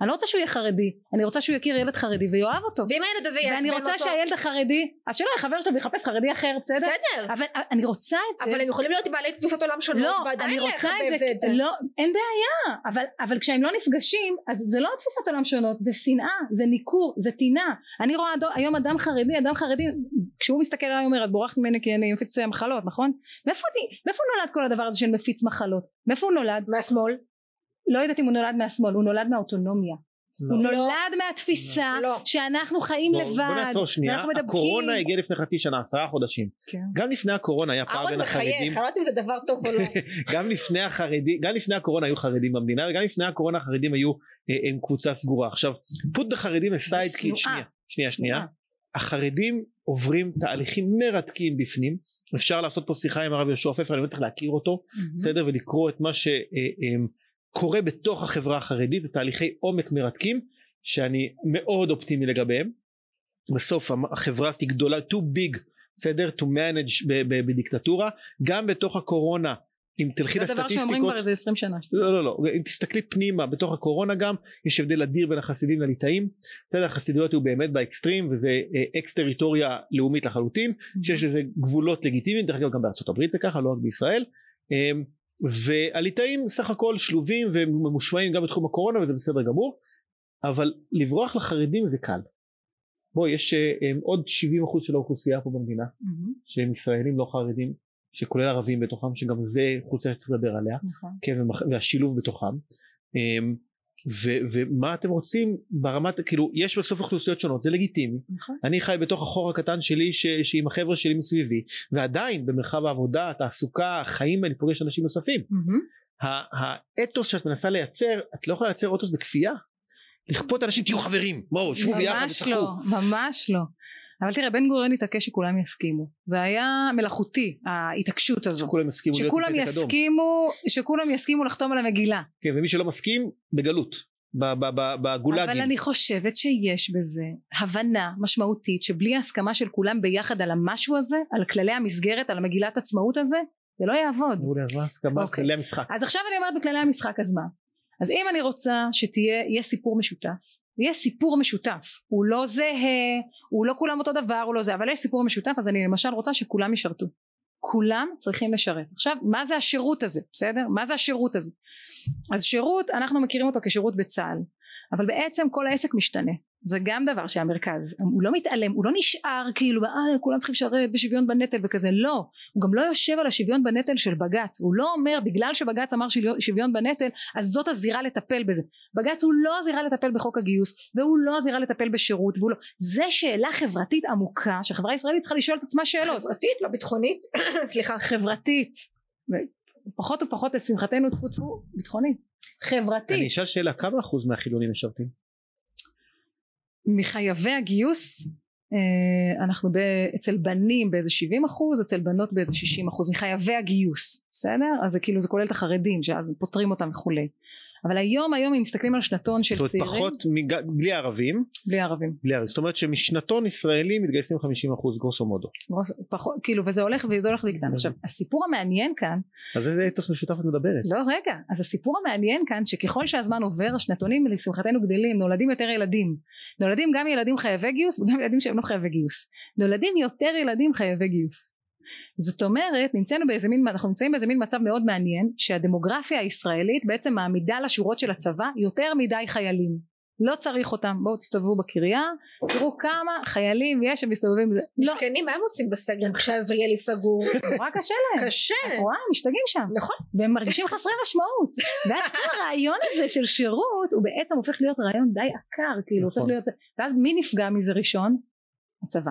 אני לא רוצה שהוא יהיה חרדי אני רוצה שהוא יכיר ילד חרדי ויאהב אותו ואם הילד הזה יעצבן אותו ואני רוצה שהילד החרדי אז שלא חבר שלו ויחפש חרדי אחר בסדר? בסדר אבל אני רוצה את זה אבל הם יכולים להיות בעלי תפיסות עולם שונות לא, ועדיין לחבב את זה, את זה לא אין בעיה אבל, אבל כשהם לא נפגשים אז זה לא תפיסות עולם שונות זה שנאה זה ניכור זה טינה אני רואה היום אדם חרדי אדם חרדי כשהוא מסתכל עליי אומר את בורחת ממני כי אני מפיץ מחלות נכון? מאיפה, מאיפה נולד כל הדבר הזה של מפיץ מחלות? מאיפה הוא נולד? מהשמאל לא יודעת אם הוא נולד מהשמאל הוא נולד מהאוטונומיה. לא. הוא נולד לא. מהתפיסה לא. שאנחנו חיים בוא, לבד. בוא נעצור שנייה. הקורונה הגיעה לפני חצי שנה עשרה חודשים. כן. גם לפני הקורונה היה פער בין החרדים אני לא יודעת אם זה דבר טוב או לא. גם לפני החרדים גם לפני הקורונה היו חרדים במדינה וגם לפני הקורונה החרדים היו אה, הם קבוצה סגורה. עכשיו פוט בחרדים אסייד כי שנייה שנייה שנייה. החרדים עוברים תהליכים מרתקים בפנים. אפשר לעשות פה שיחה עם הרב יהושע פפר אני לא צריך להכיר אותו בסדר? ולקרוא את מה ש... אה, אה, קורה בתוך החברה החרדית תהליכי עומק מרתקים שאני מאוד אופטימי לגביהם. בסוף החברה הזאת היא גדולה too big בסדר? to manage בדיקטטורה. גם בתוך הקורונה אם תלכי לסטטיסטיקות זה דבר שאומרים כבר איזה 20 שנה. לא לא לא. אם תסתכלי פנימה בתוך הקורונה גם יש הבדל אדיר בין החסידים לליטאים. בסדר? החסידויות היו באמת באקסטרים וזה אקס טריטוריה לאומית לחלוטין שיש לזה גבולות לגיטימיים. דרך אגב גם בארצות הברית זה ככה לא רק בישראל. אמ, והליטאים סך הכל שלובים וממושמעים גם בתחום הקורונה וזה בסדר גמור אבל לברוח לחרדים זה קל בוא יש um, עוד 70% של האוכלוסייה פה במדינה mm-hmm. שהם ישראלים לא חרדים שכולל ערבים בתוכם שגם זה אוכלוסייה שצריך לדבר עליה נכון. כן, והשילוב בתוכם um, ו- ומה אתם רוצים ברמת כאילו יש בסוף אוכלוסיות שונות זה לגיטימי. נכון. אני חי בתוך החור הקטן שלי ש- שעם החבר'ה שלי מסביבי ועדיין במרחב העבודה התעסוקה החיים אני פוגש אנשים נוספים. mm-hmm. האתוס שאת מנסה לייצר את לא יכולה לייצר אתוס בכפייה? לכפות אנשים תהיו חברים. בואו שבו ביחד ממש לא ממש לא אבל תראה בן גוריון התעקש שכולם יסכימו זה היה מלאכותי ההתעקשות הזו שכולם יסכימו שכולם יסכימו שכולם יסכימו לחתום על המגילה כן ומי שלא מסכים בגלות בגולאגים אבל אני חושבת שיש בזה הבנה משמעותית שבלי הסכמה של כולם ביחד על המשהו הזה על כללי המסגרת על המגילת עצמאות הזה זה לא יעבוד. אז מה הסכמה על אוקיי. כללי המשחק? אז עכשיו אני אומרת בכללי המשחק אז מה? אז אם אני רוצה שתהיה סיפור משותף ויש סיפור משותף. הוא לא זהה הוא לא כולם אותו דבר הוא לא זה אבל יש סיפור משותף אז אני למשל רוצה שכולם ישרתו. כולם צריכים לשרת. עכשיו מה זה השירות הזה בסדר? מה זה השירות הזה? אז שירות אנחנו מכירים אותו כשירות בצה"ל אבל בעצם כל העסק משתנה זה גם דבר שהמרכז הוא לא מתעלם הוא לא נשאר כאילו אה כולם צריכים לשרת בשוויון בנטל וכזה לא. הוא גם לא יושב על השוויון בנטל של בג"ץ. הוא לא אומר בגלל שבג"ץ אמר שוויון בנטל אז זאת הזירה לטפל בזה בג"ץ הוא לא הזירה לטפל בחוק הגיוס והוא לא הזירה לטפל בשירות והוא לא זה שאלה חברתית עמוקה שהחברה הישראלית צריכה לשאול את עצמה שאלות. חברתית לא ביטחונית? סליחה. חברתית. פחות ופחות לשמחתנו טפו טפו ביטחונית חברתית. אני אשאל שאלה כמה אחוז מהחילונים משרתים? מחייבי הגיוס אה, אנחנו אצל בנים באיזה 70 אחוז אצל בנות באיזה 60 אחוז מחייבי הגיוס בסדר? אז זה כאילו זה כולל את החרדים שאז פותרים אותם וכולי אבל היום היום אם מסתכלים על שנתון של צעירים זאת אומרת פחות מג... בלי ערבים. בלי ערבים. בלי ערבים. זאת אומרת שמשנתון ישראלי מתגייסים 50% גרוסו מודו. גרוס, פחות כאילו וזה הולך וזה הולך לקטן עכשיו הסיפור המעניין כאן אז איזה אתוס משותף את מדברת? לא רגע. אז הסיפור המעניין כאן שככל שהזמן עובר השנתונים לשמחתנו גדלים נולדים יותר ילדים. נולדים גם ילדים חייבי גיוס וגם ילדים שהם לא חייבי גיוס. נולדים יותר ילדים חייבי גיוס זאת אומרת נמצאנו באיזה מין אנחנו נמצאים באיזה מין מצב מאוד מעניין שהדמוגרפיה הישראלית בעצם מעמידה לשורות של הצבא יותר מדי חיילים. לא צריך אותם בואו תסתובבו בקריה תראו כמה חיילים יש שמסתובבים לא. מסכנים מה הם עושים בסגר כשעזריאלי סגור? נורא קשה להם. קשה. את רואה משתגעים שם. נכון. והם מרגישים חסרי משמעות. ואז כל הרעיון הזה של שירות הוא בעצם הופך להיות רעיון די עקר כאילו הופך נכון. להיות ואז מי נפגע מזה ראשון? הצבא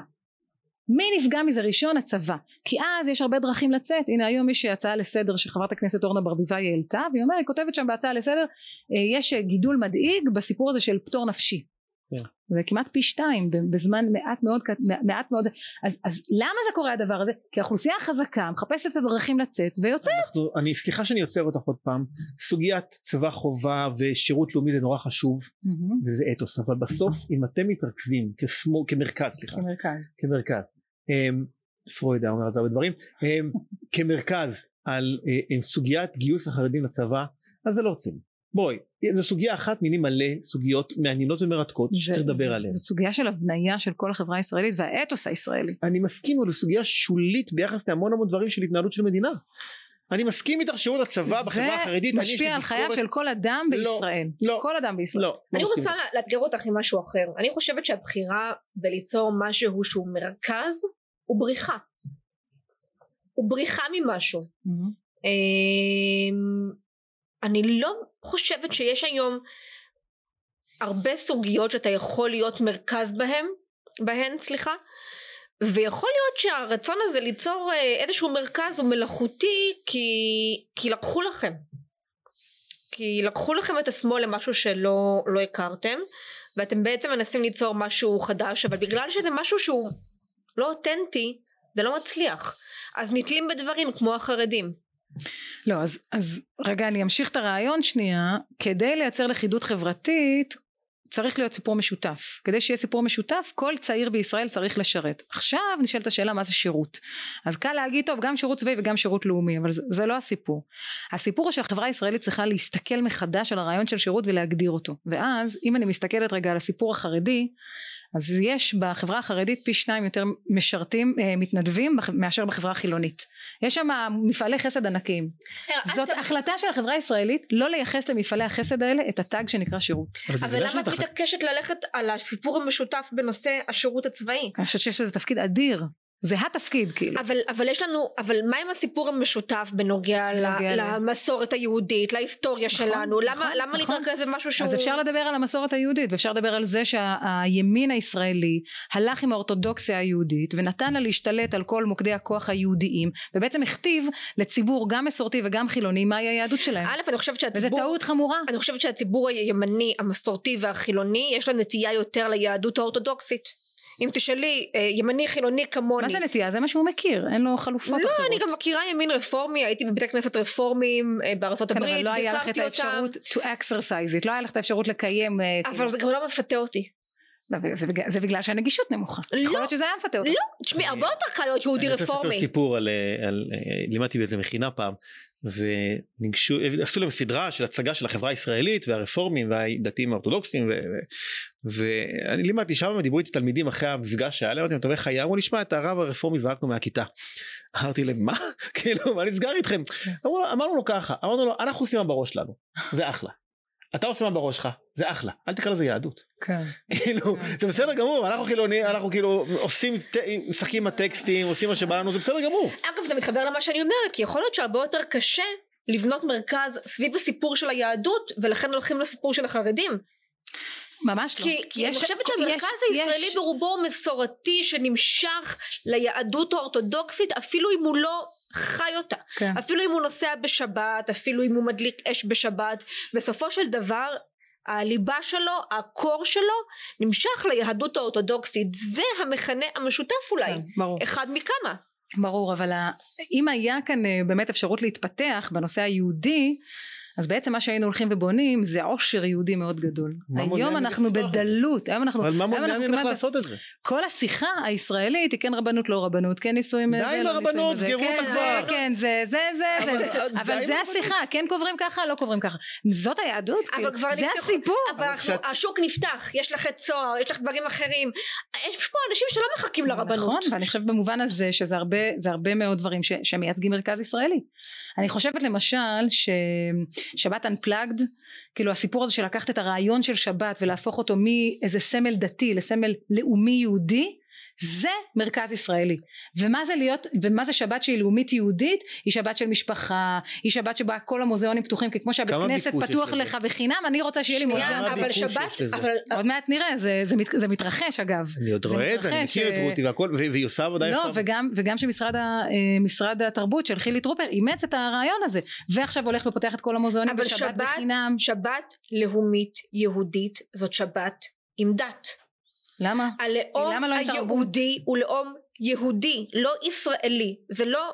מי נפגע מזה ראשון? הצבא. כי אז יש הרבה דרכים לצאת. הנה היום יש הצעה לסדר שחברת הכנסת אורנה ברביבאי העלתה והיא אומרת היא כותבת שם בהצעה לסדר אה, יש גידול מדאיג בסיפור הזה של פטור נפשי. זה כמעט פי שתיים בזמן מעט מאוד מעט מאוד אז, אז למה זה קורה הדבר הזה? כי האוכלוסייה החזקה מחפשת את הדרכים לצאת ויוצאת. אנחנו, אני סליחה שאני עוצר אותך עוד פעם. סוגיית צבא חובה ושירות לאומי זה נורא חשוב mm-hmm. וזה אתוס אבל בסוף אם אתם מתרכזים כשמו, כמרכז סליחה. כמרכז. כמרכז. um, פרויד היה אומר את זה הרבה דברים. um, כמרכז על uh, סוגיית גיוס החרדים לצבא אז זה לא רציני בואי זו סוגיה אחת מיני מלא סוגיות מעניינות ומרתקות שצריך לדבר עליהן. זו סוגיה של הבניה של כל החברה הישראלית והאתוס הישראלי. אני מסכים אבל זו סוגיה שולית ביחס להמון המון דברים של התנהלות של מדינה. אני מסכים איתך שירות הצבא בחברה החרדית. זה משפיע על חייו של כל אדם לא, בישראל. לא, כל אדם בישראל. לא, אני לא רוצה לאתגר אותך עם משהו אחר. אני חושבת שהבחירה בליצור משהו שהוא מרכז הוא בריחה. הוא בריחה ממשהו. Mm-hmm. אני לא חושבת שיש היום הרבה סוגיות שאתה יכול להיות מרכז בהם, בהן סליחה ויכול להיות שהרצון הזה ליצור אה, איזשהו מרכז הוא מלאכותי כי, כי לקחו לכם. כי לקחו לכם את השמאל למשהו שלא לא הכרתם ואתם בעצם מנסים ליצור משהו חדש אבל בגלל שזה משהו שהוא לא אותנטי זה לא מצליח. אז נתלים בדברים כמו החרדים לא אז, אז רגע אני אמשיך את הרעיון שנייה. כדי לייצר לכידות חברתית צריך להיות סיפור משותף. כדי שיהיה סיפור משותף כל צעיר בישראל צריך לשרת. עכשיו נשאלת השאלה מה זה שירות? אז קל להגיד טוב גם שירות צבאי וגם שירות לאומי אבל זה, זה לא הסיפור. הסיפור הוא שהחברה הישראלית צריכה להסתכל מחדש על הרעיון של שירות ולהגדיר אותו. ואז אם אני מסתכלת רגע על הסיפור החרדי אז יש בחברה החרדית פי שניים יותר משרתים אה, מתנדבים מאשר בחברה החילונית. יש שם מפעלי חסד ענקיים. אה, זאת החלטה של החברה הישראלית לא לייחס למפעלי החסד האלה את הטאג שנקרא שירות. אבל למה את מתעקשת ללכת על הסיפור המשותף בנושא השירות הצבאי? אני חושבת שיש לזה תפקיד אדיר זה התפקיד כאילו. אבל, אבל יש לנו, אבל מה עם הסיפור המשותף בנוגע, בנוגע ל, למסורת היהודית, להיסטוריה נכון, שלנו, נכון, למה, למה נכון. להתרכז במשהו שהוא... אז אפשר לדבר על המסורת היהודית ואפשר לדבר על זה שהימין שה, הישראלי הלך עם האורתודוקסיה היהודית ונתן לה להשתלט על כל מוקדי הכוח היהודיים ובעצם הכתיב לציבור גם מסורתי וגם חילוני מהי היהדות שלהם. א' אני חושבת שהציבור... וזו טעות חמורה. אני חושבת שהציבור הימני המסורתי והחילוני יש לה נטייה יותר ליהדות האורתודוקסית. אם תשאלי אה, ימני חילוני כמוני מה זה נטייה? זה מה שהוא מכיר אין לו חלופות לא, אחרות לא אני גם מכירה ימין רפורמי הייתי בבתי כנסת רפורמים אה, בארצות כן, הברית אבל לא היה לך את האפשרות to exercise it לא היה לך את האפשרות לקיים אה, אבל כאילו. זה גם לא מפתה אותי לא, זה, בגלל, זה בגלל שהנגישות נמוכה. לא. יכול להיות שזה היה מפתה אותך. לא, תשמעי, הרבה יותר קל להיות יהודי רפורמי. אני רוצה לספר סיפור על, על, לימדתי באיזה מכינה פעם, וניגשו, עשו להם סדרה של הצגה של החברה הישראלית והרפורמים והדתיים האורתודוקסים, ואני לימדתי שם, דיברו איתי תלמידים אחרי המפגש שהיה להם, אתה חיה, אמרו נשמע את הרב הרפורמי זרקנו מהכיתה. אמרתי להם מה? כאילו מה נסגר איתכם? אמרנו לו ככה, אמרנו לו אנחנו עושים מה בראש שלנו, זה אחלה. אתה עושה מה בראש שלך, זה אחלה, אל תקרא לזה יהדות. כן. כאילו, כן. זה בסדר גמור, אנחנו חילונים, אנחנו כאילו עושים, משחקים עם הטקסטים, עושים מה שבא לנו, זה בסדר גמור. אגב, זה מתחבר למה שאני אומרת, כי יכול להיות שהרבה יותר קשה לבנות מרכז סביב הסיפור של היהדות, ולכן הולכים לסיפור של החרדים. ממש כי, לא. כי יש, אני חושבת שהמרכז יש, הישראלי יש... ברובו מסורתי שנמשך ליהדות האורתודוקסית אפילו אם הוא לא חי אותה כן. אפילו אם הוא נוסע בשבת אפילו אם הוא מדליק אש בשבת בסופו של דבר הליבה שלו הקור שלו נמשך ליהדות האורתודוקסית זה המכנה המשותף אולי כן, ברור. אחד מכמה ברור אבל אם היה כאן אה, באמת אפשרות להתפתח בנושא היהודי אז בעצם מה שהיינו הולכים ובונים זה עושר יהודי מאוד גדול. היום אנחנו בדלות, היום אנחנו... אבל מה מונע ממך לעשות את זה? כל השיחה הישראלית היא כן רבנות לא רבנות, כן נישואים... די עם הרבנות, סגרו אותה כן, כבר. כן, זה, זה, זה, זה, אבל זה השיחה, כן קוברים ככה, לא קוברים ככה. זאת היהדות, כאילו, זה הסיפור. אבל השוק נפתח, יש לך את צוהר, יש לך דברים אחרים. יש פה אנשים שלא מחכים לרבנות. נכון, ואני חושבת במובן הזה שזה הרבה מאוד דברים שמייצגים מרכז ישראלי. אני חושבת למשל ש... שבת unplugged כאילו הסיפור הזה של לקחת את הרעיון של שבת ולהפוך אותו מאיזה סמל דתי לסמל לאומי יהודי זה מרכז ישראלי. ומה זה להיות ומה זה שבת שהיא לאומית יהודית? היא שבת של משפחה היא שבת שבה כל המוזיאונים פתוחים כי כמו שהבית כנסת פתוח לך בחינם אני רוצה שיהיה לי מוזיאון. אבל שבת אבל עוד מעט נראה זה, זה, מת, זה מתרחש אגב. אני עוד רואה את זה אני מכיר את אה, רותי והכל והיא עושה עבודה לא, יפה. וגם, וגם שמשרד אה, התרבות של חילי טרופר אימץ את הרעיון הזה ועכשיו הולך ופותח את כל המוזיאונים בשבת שבת, בחינם. שבת לאומית יהודית זאת שבת עם דת למה? הלאום למה לא היהודי הוא לאום יהודי לא ישראלי זה לא,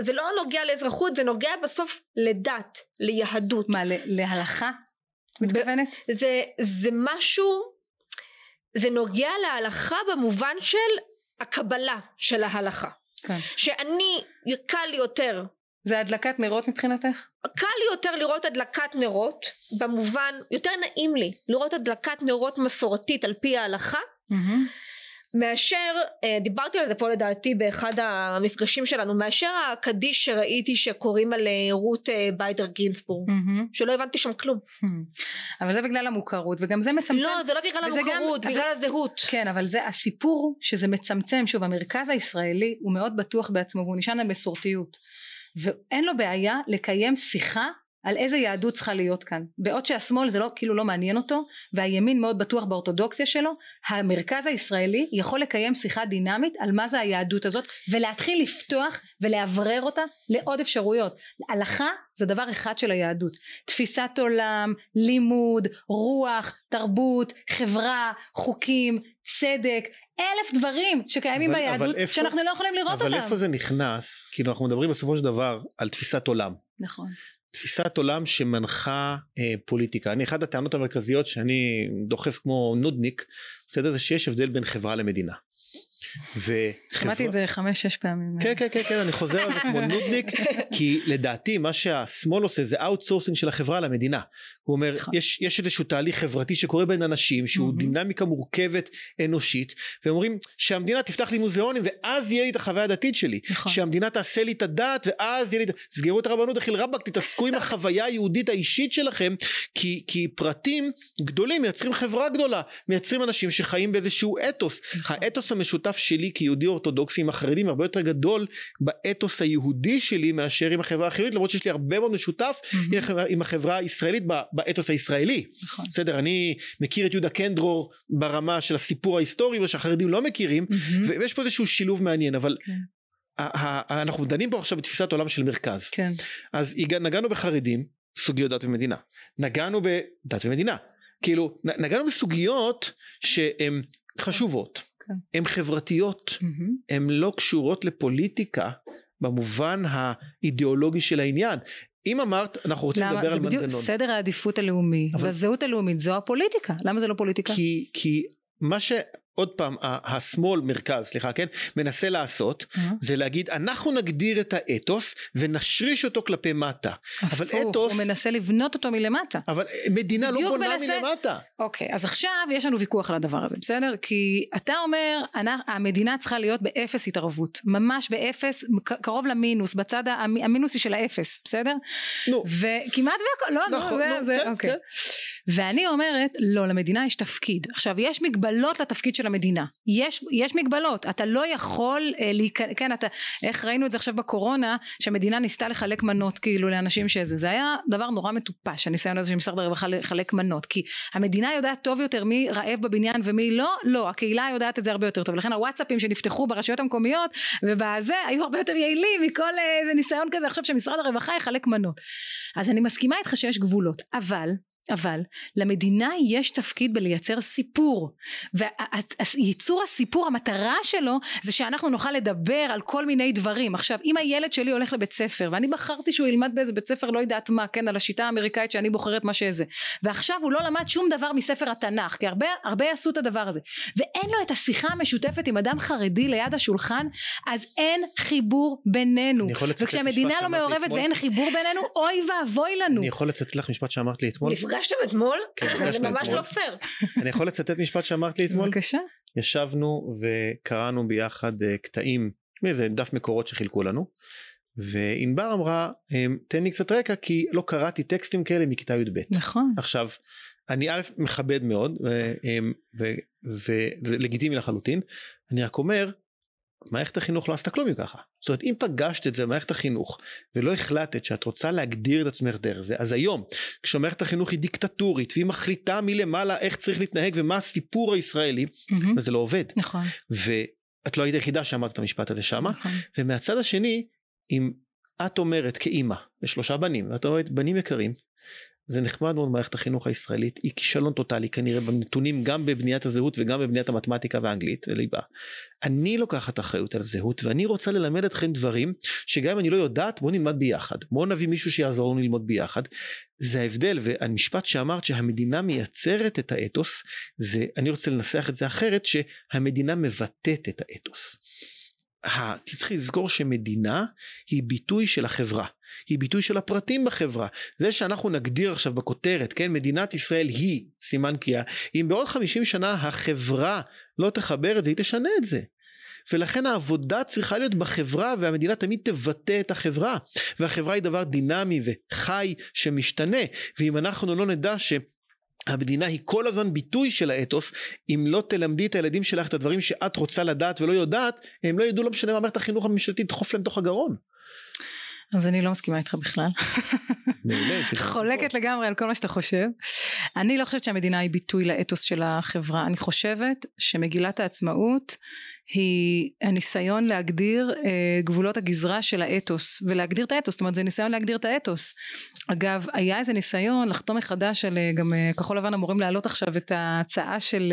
זה לא נוגע לאזרחות זה נוגע בסוף לדת ליהדות מה להלכה מתכוונת? זה, זה משהו זה נוגע להלכה במובן של הקבלה של ההלכה כן. שאני קל לי יותר זה הדלקת נרות מבחינתך? קל לי יותר לראות הדלקת נרות במובן יותר נעים לי לראות הדלקת נרות מסורתית על פי ההלכה. מאשר אה, דיברתי על זה פה לדעתי באחד המפגשים שלנו מאשר הקדיש שראיתי שקוראים על אה, רות אה, ביידר גינסבורג mm-hmm. שלא הבנתי שם כלום. mm-hmm. אבל זה בגלל המוכרות וגם זה מצמצם. לא זה לא בגלל המוכרות גם, בגלל אבל, הזהות. כן אבל זה הסיפור שזה מצמצם. שוב המרכז הישראלי הוא מאוד בטוח בעצמו והוא נשען על מסורתיות. ואין לו בעיה לקיים שיחה על איזה יהדות צריכה להיות כאן בעוד שהשמאל זה לא כאילו לא מעניין אותו והימין מאוד בטוח באורתודוקסיה שלו המרכז הישראלי יכול לקיים שיחה דינמית על מה זה היהדות הזאת ולהתחיל לפתוח ולאוורר אותה לעוד אפשרויות הלכה זה דבר אחד של היהדות תפיסת עולם לימוד רוח תרבות חברה חוקים צדק אלף דברים שקיימים אבל, ביהדות אבל איפה, שאנחנו לא יכולים לראות אבל אותם. אבל איפה זה נכנס? כאילו אנחנו מדברים בסופו של דבר על תפיסת עולם. נכון. תפיסת עולם שמנחה אה, פוליטיקה. אני אחת הטענות המרכזיות שאני דוחף כמו נודניק, בסדר זה שיש הבדל בין חברה למדינה. שמעתי את זה חמש שש פעמים. כן כן כן כן אני חוזר על זה כמו נודניק כי לדעתי מה שהשמאל עושה זה outsourcing של החברה למדינה. הוא אומר נכון. יש, יש איזשהו תהליך חברתי שקורה בין אנשים שהוא דינמיקה מורכבת אנושית והם אומרים שהמדינה תפתח לי מוזיאונים ואז יהיה לי את החוויה הדתית שלי. נכון. שהמדינה תעשה לי את הדת ואז יהיה לי. סגרו את הרבנות דחיל רבאק תתעסקו עם החוויה היהודית האישית שלכם כי, כי פרטים גדולים מייצרים חברה גדולה מייצרים אנשים שחיים באיזשהו אתוס. נכון. האתוס המשותף שלי כיהודי אורתודוקסי עם החרדים הרבה יותר גדול באתוס היהודי שלי מאשר עם החברה החילונית למרות שיש לי הרבה מאוד משותף mm-hmm. עם החברה הישראלית באתוס הישראלי. נכון. בסדר אני מכיר את יהודה קנדרור ברמה של הסיפור ההיסטורי מה שהחרדים לא מכירים mm-hmm. ויש פה איזשהו שילוב מעניין אבל כן. אנחנו דנים פה עכשיו בתפיסת עולם של מרכז. כן. אז נגענו בחרדים סוגיות דת ומדינה נגענו בדת ומדינה כאילו נגענו בסוגיות שהן חשובות. הן חברתיות, mm-hmm. הן לא קשורות לפוליטיקה במובן האידיאולוגי של העניין. אם אמרת אנחנו רוצים למה? לדבר על מנגנון. זה בדיוק סדר העדיפות הלאומי אבל... והזהות הלאומית זו הפוליטיקה למה זה לא פוליטיקה? כי, כי מה ש... עוד פעם השמאל מרכז סליחה כן מנסה לעשות mm-hmm. זה להגיד אנחנו נגדיר את האתוס ונשריש אותו כלפי מטה. הפוך, אבל אתוס הוא מנסה לבנות אותו מלמטה. אבל מדינה לא בונה מנסה... מלמטה. אוקיי אז עכשיו יש לנו ויכוח על הדבר הזה בסדר כי אתה אומר המדינה צריכה להיות באפס התערבות ממש באפס קרוב למינוס בצד המינוסי של האפס בסדר? נו. וכמעט והכל לא נכון, נו, זה, כן, אוקיי. כן. ואני אומרת לא למדינה יש תפקיד. עכשיו יש מגבלות לתפקיד של המדינה. יש, יש מגבלות. אתה לא יכול אה, להיכ... כן אתה איך ראינו את זה עכשיו בקורונה שהמדינה ניסתה לחלק מנות כאילו לאנשים שזה. זה היה דבר נורא מטופש הניסיון הזה של משרד הרווחה לחלק מנות כי המדינה יודעת טוב יותר מי רעב בבניין ומי לא. לא הקהילה יודעת את זה הרבה יותר טוב. לכן הוואטסאפים שנפתחו ברשויות המקומיות ובזה היו הרבה יותר יעילים מכל אה, איזה ניסיון כזה עכשיו שמשרד הרווחה יחלק מנות. אז אני מסכימה איתך שיש גבולות אבל אבל למדינה יש תפקיד בלייצר סיפור וייצור הסיפור המטרה שלו זה שאנחנו נוכל לדבר על כל מיני דברים. עכשיו אם הילד שלי הולך לבית ספר ואני בחרתי שהוא ילמד באיזה בית ספר לא יודעת מה כן על השיטה האמריקאית שאני בוחרת מה שזה ועכשיו הוא לא למד שום דבר מספר התנ"ך כי הרבה הרבה יעשו את הדבר הזה ואין לו את השיחה המשותפת עם אדם חרדי ליד השולחן אז אין חיבור בינינו. וכשהמדינה לא מעורבת ואין חיבור בינינו אוי ואבוי לנו. אני יכול לצטט לך משפט שאמרת לי אתמול נפגשתם אתמול? כן, זה ממש לא פייר. אני יכול לצטט משפט שאמרת לי אתמול? בבקשה. ישבנו וקראנו ביחד אה, קטעים מאיזה דף מקורות שחילקו לנו וענבר אמרה אמ, תן לי קצת רקע כי לא קראתי טקסטים כאלה מכיתה י"ב. נכון. עכשיו אני א' מכבד מאוד ולגיטימי לחלוטין אני רק אומר מערכת החינוך לא עשתה כלום ככה. זאת אומרת אם פגשת את זה במערכת החינוך ולא החלטת שאת רוצה להגדיר את עצמך דרך זה אז היום כשמערכת החינוך היא דיקטטורית והיא מחליטה מלמעלה איך צריך להתנהג ומה הסיפור הישראלי mm-hmm. אז זה לא עובד. נכון. ואת לא היית היחידה שאמרת את המשפט הזה שמה נכון. ומהצד השני אם את אומרת כאימא לשלושה בנים ואת אומרת בנים יקרים זה נחמד מאוד מערכת החינוך הישראלית היא כישלון טוטאלי כנראה בנתונים גם בבניית הזהות וגם בבניית המתמטיקה והאנגלית וליבה. אני לוקחת אחריות על זהות ואני רוצה ללמד אתכם דברים שגם אם אני לא יודעת בוא נלמד ביחד בוא נביא מישהו שיעזור לנו ללמוד ביחד זה ההבדל והמשפט שאמרת שהמדינה מייצרת את האתוס זה אני רוצה לנסח את זה אחרת שהמדינה מבטאת את האתוס. צריך לזכור שמדינה היא ביטוי של החברה היא ביטוי של הפרטים בחברה. זה שאנחנו נגדיר עכשיו בכותרת כן מדינת ישראל היא סימן קריאה אם בעוד 50 שנה החברה לא תחבר את זה היא תשנה את זה. ולכן העבודה צריכה להיות בחברה והמדינה תמיד תבטא את החברה. והחברה היא דבר דינמי וחי שמשתנה. ואם אנחנו לא נדע ש... המדינה היא כל הזמן ביטוי של האתוס אם לא תלמדי את הילדים שלך את הדברים שאת רוצה לדעת ולא יודעת הם לא ידעו לא משנה מה מערכת החינוך הממשלתית תדחוף להם תוך הגרון אז אני לא מסכימה איתך בכלל. חולקת לגמרי על כל מה שאתה חושב. אני לא חושבת שהמדינה היא ביטוי לאתוס של החברה. אני חושבת שמגילת העצמאות היא הניסיון להגדיר אה, גבולות הגזרה של האתוס ולהגדיר את האתוס זאת אומרת זה ניסיון להגדיר את האתוס. אגב היה איזה ניסיון לחתום מחדש על אה, גם אה, כחול לבן אמורים להעלות עכשיו את ההצעה של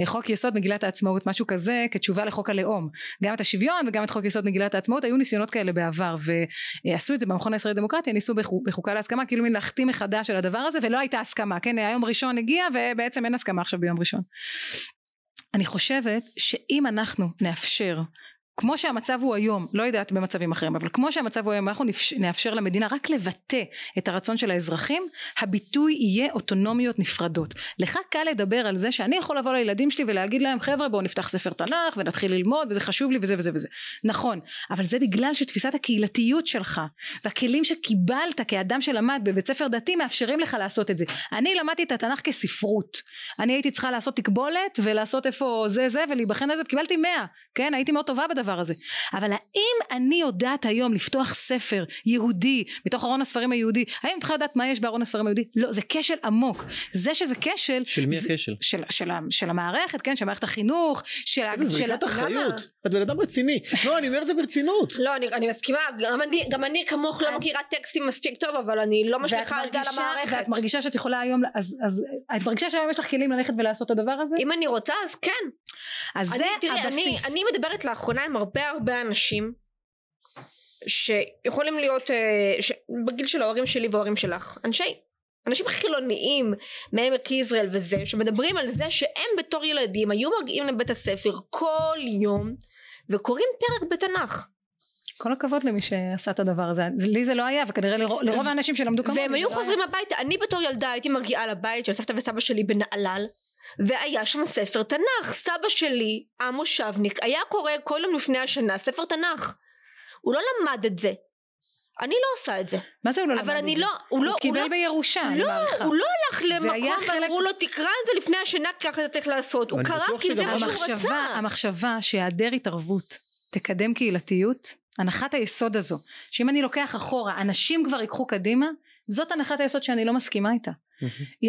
אה, חוק יסוד מגילת העצמאות משהו כזה כתשובה לחוק הלאום. גם את השוויון וגם את חוק יסוד מגילת העצמאות היו ניסיונות כאלה בעבר ועשו את זה במכון הישראלי לדמוקרטיה ניסו בחוקה להסכמה כאילו מין להחתים מחדש על הדבר הזה ולא הייתה הסכמה כן? היום ראשון הגיע ובעצם אין הסכמה עכשיו ביום ראשון אני חושבת שאם אנחנו נאפשר כמו שהמצב הוא היום, לא יודעת במצבים אחרים, אבל כמו שהמצב הוא היום, אנחנו נאפשר למדינה רק לבטא את הרצון של האזרחים, הביטוי יהיה אוטונומיות נפרדות. לך קל לדבר על זה שאני יכול לבוא לילדים שלי ולהגיד להם חבר'ה בואו נפתח ספר תנ"ך ונתחיל ללמוד וזה חשוב לי וזה וזה וזה. נכון, אבל זה בגלל שתפיסת הקהילתיות שלך והכלים שקיבלת כאדם שלמד בבית ספר דתי מאפשרים לך לעשות את זה. אני למדתי את התנ"ך כספרות. אני הייתי צריכה לעשות תקבולת ולעשות איפה זה זה ולהיבחן על זה וקיבלתי 100? הייתי מאוד טובה בדבר הדבר הזה. אבל האם אני יודעת היום לפתוח ספר יהודי מתוך ארון הספרים היהודי? האם יכולה לדעת מה יש בארון הספרים היהודי? לא זה כשל עמוק. זה שזה כשל של מי הכשל? של, של, של המערכת כן? של מערכת החינוך של זה זריקת אחריות את בן אדם רציני. לא אני אומר את זה ברצינות. לא אני, אני מסכימה. גם אני, גם אני כמוך לא מכירה טקסטים מספיק טוב אבל אני לא משליכה על גל המערכת ואת מרגישה שאת יכולה היום אז, אז את מרגישה שהיום יש לך כלים ללכת ולעשות את הדבר הזה? אם אני רוצה אז כן. אז אני, זה תראי, הבסיס. אני, אני מדברת לאחרונה עם הרבה הרבה אנשים שיכולים להיות uh, ש... בגיל של ההורים שלי וההורים שלך אנשי אנשים חילוניים מעמק יזרעאל וזה שמדברים על זה שהם בתור ילדים היו מגיעים לבית הספר כל יום וקוראים פרק בתנ"ך כל הכבוד למי שעשה את הדבר הזה לי זה לא היה וכנראה לרוב, לרוב האנשים שלמדו כמוני והם היו לא חוזרים. הביתה אני בתור ילדה הייתי מגיעה לבית של סבתא וסבא שלי בנהלל והיה שם ספר תנ"ך סבא שלי המושבניק היה קורא כל יום לפני השנה ספר תנ"ך הוא לא למד את זה אני לא עושה את זה. מה זה הוא לא למד את זה? אבל אני לא, הוא לא, הוא קיבל לא, בירושה, לא, אני מעריכה. הוא לא הלך למקום ואמרו לו תקרא את זה לפני השנה ככה אתה צריך לעשות, הוא קרא כי זה מה שהוא רצה. המחשבה שהיעדר התערבות תקדם קהילתיות, הנחת היסוד הזו, שאם אני לוקח אחורה אנשים כבר ייקחו קדימה, זאת הנחת היסוד שאני לא מסכימה איתה.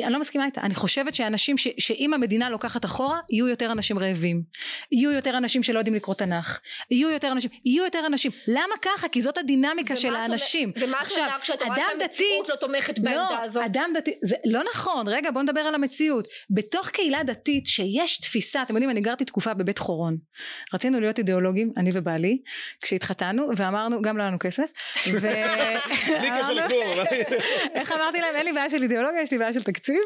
אני לא מסכימה איתה. אני חושבת שאנשים ש, שאם המדינה לוקחת אחורה יהיו יותר אנשים רעבים. יהיו יותר אנשים שלא יודעים לקרוא תנ"ך. יהיו יותר אנשים יהיו יותר אנשים. למה ככה? כי זאת הדינמיקה של האנשים. ומה את אומרת כשאת רואה שהמציאות לא תומכת בעמדה לא, הזאת? אדם דתי זה לא נכון. רגע בוא נדבר על המציאות. בתוך קהילה דתית שיש תפיסה אתם יודעים אני גרתי תקופה בבית חורון. רצינו להיות אידיאולוגים אני ובעלי כשהתחתנו ואמרנו גם לא היה לנו כסף. איך אמרתי להם? אין לי בעיה של אידיאולוגיה יש לי בעיה של תקציב.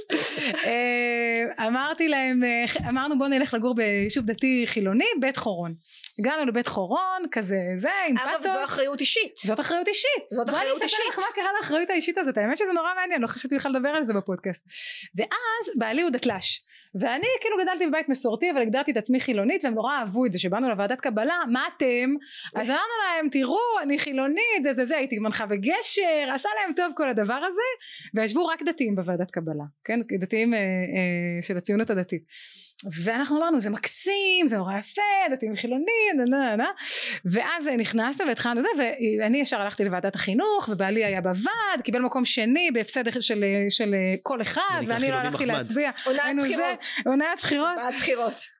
אה, אמרתי להם אמרנו בוא נלך לגור ביישוב דתי חילוני בית חורון. הגענו לבית חורון כזה זה עם פאטוס אגב זו אחריות אישית. זאת אחריות אישית. זאת אחריות אישית. מה קרה לאחריות האישית הזאת. האמת שזה נורא מעניין לא חשבתי בכלל לדבר על זה בפודקאסט. ואז בעלי הוא דתל"ש ואני כאילו גדלתי בבית מסורתי אבל הגדרתי את עצמי חילונית והם נורא אהבו את זה שבאנו לוועדת קבלה מה אתם? אז אמרנו להם תראו אני חילונית זה זה זה הייתי מנחה בגשר עשה להם טוב כל הדבר הזה וישבו רק דתיים בוועדת קבלה כן? דתיים אה, אה, של הציונות הדתית. ואנחנו אמרנו זה מקסים זה נורא יפה דתיים וחילונים נה נה נה. ואז נכנסנו והתחלנו זה ואני ישר הלכתי לוועדת החינוך ובעלי היה בוועד קיבל מקום שני בהפסד של, של, של כל אחד ואני לא הלכתי להצביע. עונת בחירות. עונת בחירות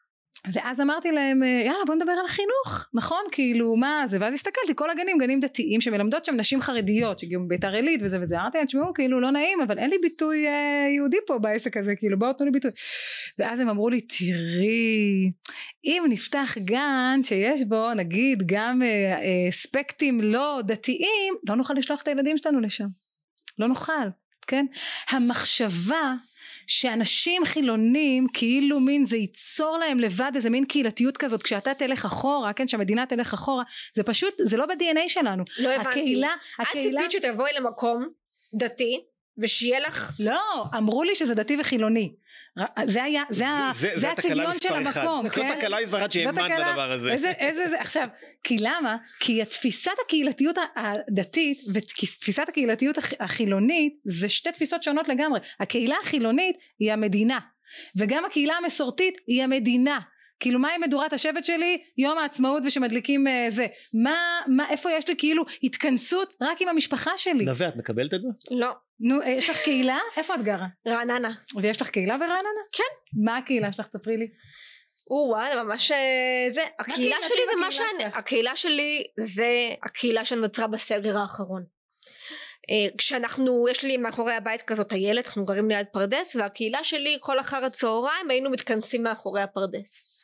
ואז אמרתי להם יאללה בוא נדבר על החינוך. נכון? כאילו מה זה? ואז הסתכלתי כל הגנים גנים דתיים שמלמדות שם נשים חרדיות שהגיעו מביתר עילית וזה וזה. אמרתי להם תשמעו כאילו לא נעים אבל אין לי ביטוי אה, יהודי פה בעסק הזה כאילו בואו תנו לי ביטוי. ואז הם אמרו לי תראי אם נפתח גן שיש בו נגיד גם אה, אה, אספקטים לא דתיים לא נוכל לשלוח את הילדים שלנו לשם. לא נוכל כן? המחשבה שאנשים חילונים כאילו מין זה ייצור להם לבד איזה מין קהילתיות כזאת כשאתה תלך אחורה כן שהמדינה תלך אחורה זה פשוט זה לא ב-DNA שלנו. לא הבנתי. הקהילה, הקהילה... את ציפית שתבואי למקום דתי ושיהיה לך לא אמרו לי שזה דתי וחילוני זה היה, זה, זה, זה, זה הצביון של המקום, כן? זאת הקלה מספר אחד שהאמנת בדבר הזה. איזה, איזה, זה, עכשיו, כי למה? כי תפיסת הקהילתיות הדתית ותפיסת הקהילתיות החילונית זה שתי תפיסות שונות לגמרי. הקהילה החילונית היא המדינה, וגם הקהילה המסורתית היא המדינה. כאילו מה עם מדורת השבט שלי? יום העצמאות ושמדליקים uh, זה. מה מה איפה יש לי כאילו התכנסות רק עם המשפחה שלי? נווה את מקבלת את זה? לא. נו אה, יש לך קהילה? איפה את גרה? רעננה. ויש לך קהילה ברעננה? כן. מה הקהילה שלך? תספרי לי. או וואלה ממש אה, זה. הקהילה שלי זה מה שאני הקהילה שלי זה הקהילה שנוצרה בסגר האחרון. כשאנחנו יש לי מאחורי הבית כזאת איילת אנחנו גרים ליד פרדס והקהילה שלי כל אחר הצהריים היינו מתכנסים מאחורי הפרדס